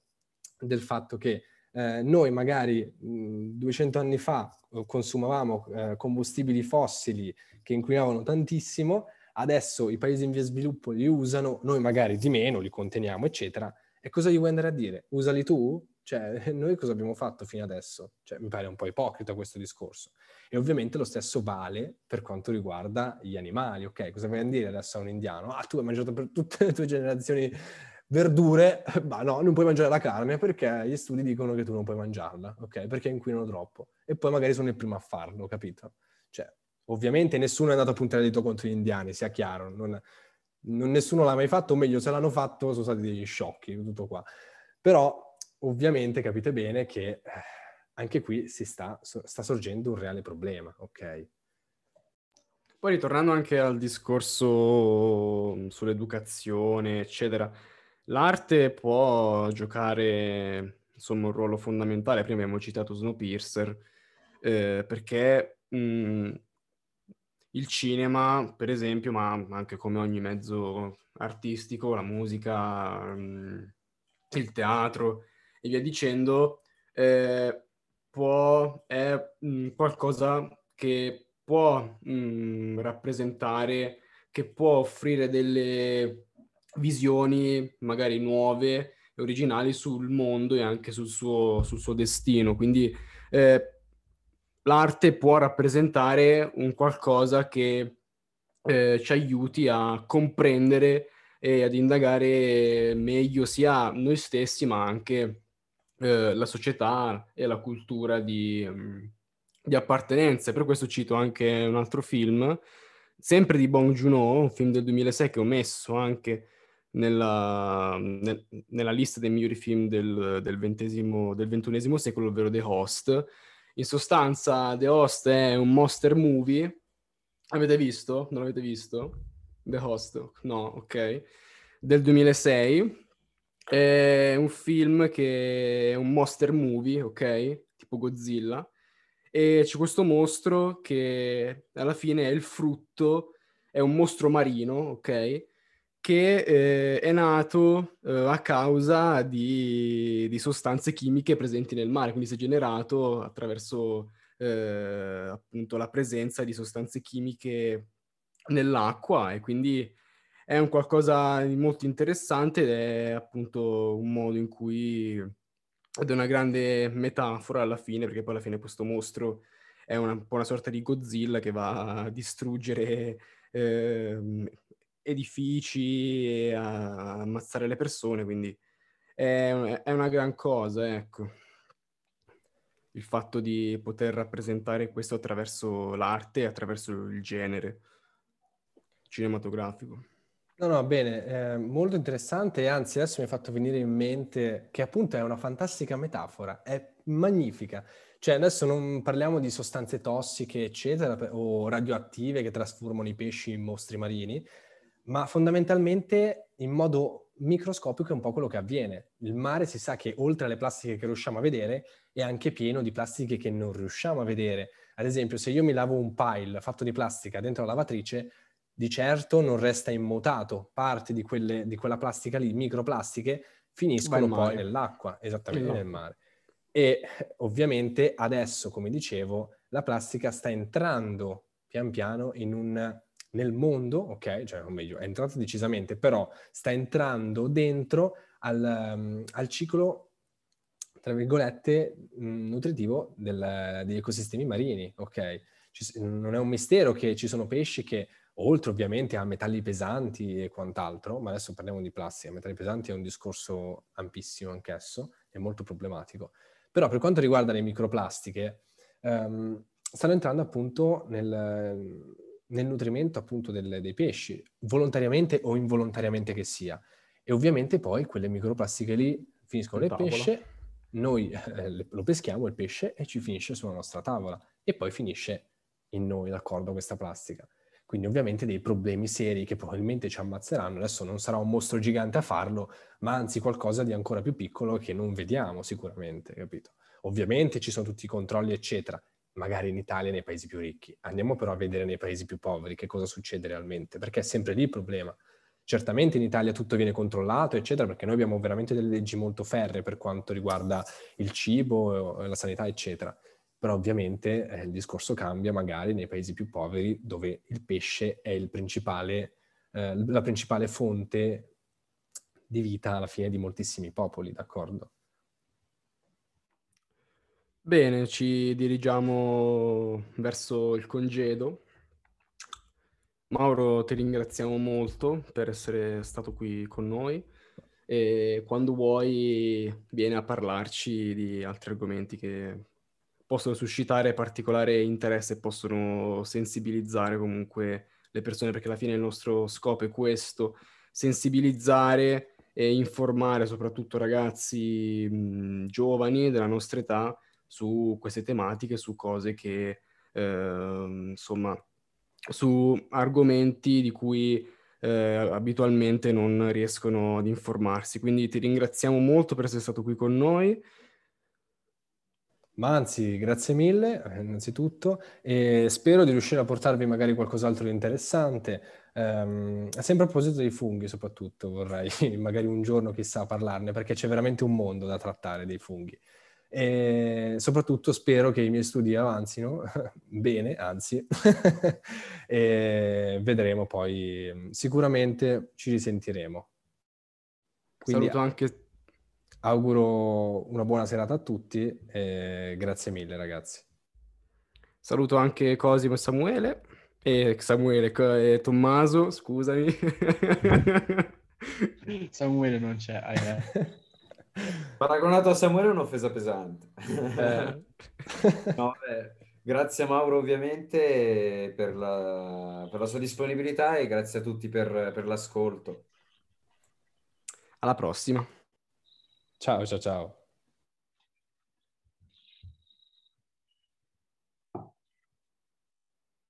del fatto che eh, noi magari mh, 200 anni fa eh, consumavamo eh, combustibili fossili che inquinavano tantissimo, adesso i paesi in via sviluppo li usano, noi magari di meno, li conteniamo, eccetera, E cosa gli vuoi andare a dire? Usali tu? Cioè, noi cosa abbiamo fatto fino adesso? Cioè, mi pare un po' ipocrita questo discorso. E ovviamente lo stesso vale per quanto riguarda gli animali, ok? Cosa vuoi dire adesso a un indiano? Ah, tu hai mangiato per tutte le tue generazioni verdure, ma no, non puoi mangiare la carne perché gli studi dicono che tu non puoi mangiarla, ok? Perché inquinano troppo. E poi magari sono il primo a farlo, capito? Cioè, ovviamente nessuno è andato a puntare il dito contro gli indiani, sia chiaro. Non, non, nessuno l'ha mai fatto, o meglio, se l'hanno fatto sono stati degli sciocchi, tutto qua. Però, ovviamente, capite bene che eh, anche qui sta, sta sorgendo un reale problema, ok? Poi ritornando anche al discorso mm, sull'educazione, eccetera, l'arte può giocare insomma un ruolo fondamentale. Prima abbiamo citato Snowpiercer, eh, perché mh, mm, il cinema, per esempio, ma anche come ogni mezzo artistico, la musica, mm, il teatro e via dicendo, eh, può, è mh, qualcosa che può mh, rappresentare, che può offrire delle visioni magari nuove e originali sul mondo e anche sul suo, sul suo destino. Quindi eh, l'arte può rappresentare un qualcosa che eh, ci aiuti a comprendere e ad indagare meglio sia noi stessi ma anche eh, la società e la cultura di, mm, di appartenenza. Per questo cito anche un altro film, sempre di Bong Joon-ho, un film del 2006 che ho messo anche nella, nel, nella lista dei migliori film del, del, del XXI secolo, ovvero The Host, in sostanza, The Host è un monster movie. Avete visto? Non l'avete visto? The Host? No, ok. Del 2006. È un film che è un monster movie, ok? Tipo Godzilla. E c'è questo mostro che alla fine è il frutto, è un mostro marino, ok? che eh, è nato eh, a causa di, di, sostanze chimiche presenti nel mare, quindi si è generato attraverso eh, appunto la presenza di sostanze chimiche nell'acqua e quindi è un qualcosa di molto interessante ed è appunto un modo in cui ed è una grande metafora alla fine, perché poi alla fine questo mostro è una, un po' una sorta di Godzilla che va a distruggere eh, edifici e a ammazzare le persone, quindi è, è una gran cosa, ecco. Il fatto di poter rappresentare questo attraverso l'arte attraverso il genere cinematografico. No, no, bene, eh, molto interessante anzi adesso mi hai fatto venire in mente che appunto è una fantastica metafora, è magnifica. Cioè adesso non parliamo di sostanze tossiche, eccetera, o radioattive che trasformano i pesci in mostri marini, ma fondamentalmente in modo microscopico è un po' quello che avviene. Il mare si sa che oltre alle plastiche che riusciamo a vedere è anche pieno di plastiche che non riusciamo a vedere. Ad esempio, se io mi lavo un pile fatto di plastica dentro la lavatrice, di certo non resta immutato. Parte di, quelle, di quella plastica lì, microplastiche, finiscono poi nell'acqua, esattamente nel mare. E ovviamente adesso, come dicevo, la plastica sta entrando pian piano in un nel mondo, ok, cioè o meglio, è entrato decisamente, però sta entrando dentro al, um, al ciclo, tra virgolette, mm, nutritivo del, degli ecosistemi marini, ok? Ci, non è un mistero che ci sono pesci che, oltre ovviamente a metalli pesanti e quant'altro, ma adesso parliamo di plastica, metalli pesanti è un discorso ampissimo anch'esso, è molto problematico, però per quanto riguarda le microplastiche, um, stanno entrando appunto nel nel nutrimento appunto del, dei pesci, volontariamente o involontariamente che sia. E ovviamente poi quelle microplastiche lì finiscono nel pesce, noi eh, lo peschiamo il pesce e ci finisce sulla nostra tavola e poi finisce in noi, d'accordo, questa plastica. Quindi ovviamente dei problemi seri che probabilmente ci ammazzeranno. Adesso non sarà un mostro gigante a farlo, ma anzi qualcosa di ancora più piccolo che non vediamo sicuramente, capito? Ovviamente ci sono tutti i controlli, eccetera magari in Italia nei paesi più ricchi. Andiamo però a vedere nei paesi più poveri che cosa succede realmente, perché è sempre lì il problema. Certamente in Italia tutto viene controllato, eccetera, perché noi abbiamo veramente delle leggi molto ferre per quanto riguarda il cibo, la sanità, eccetera. Però ovviamente eh, il discorso cambia magari nei paesi più poveri dove il pesce è il principale, eh, la principale fonte di vita alla fine di moltissimi popoli, d'accordo? Bene, ci dirigiamo verso il congedo. Mauro, ti ringraziamo molto per essere stato qui con noi e quando vuoi vieni a parlarci di altri argomenti che possono suscitare particolare interesse e possono sensibilizzare comunque le persone, perché alla fine il nostro scopo è questo, sensibilizzare e informare soprattutto ragazzi mh, giovani della nostra età su queste tematiche, su cose che, eh, insomma, su argomenti di cui eh, abitualmente non riescono ad informarsi. Quindi ti ringraziamo molto per essere stato qui con noi. Ma anzi, grazie mille innanzitutto e spero di riuscire a portarvi magari qualcos'altro di interessante. Um, sempre a proposito dei funghi soprattutto, vorrei magari un giorno chissà parlarne perché c'è veramente un mondo da trattare dei funghi. E soprattutto spero che i miei studi avanzino bene, anzi, e vedremo poi. Sicuramente ci risentiremo. Quindi Saluto anche... Auguro una buona serata a tutti e grazie mille ragazzi. Saluto anche Cosimo e Samuele, e Samuele e Tommaso, scusami. Samuele non c'è. Ah, Paragonato a Samuele è un'offesa pesante. Eh. no, grazie a Mauro ovviamente per la, per la, sua disponibilità e grazie a tutti per, per l'ascolto. Alla prossima. Ciao, ciao, ciao.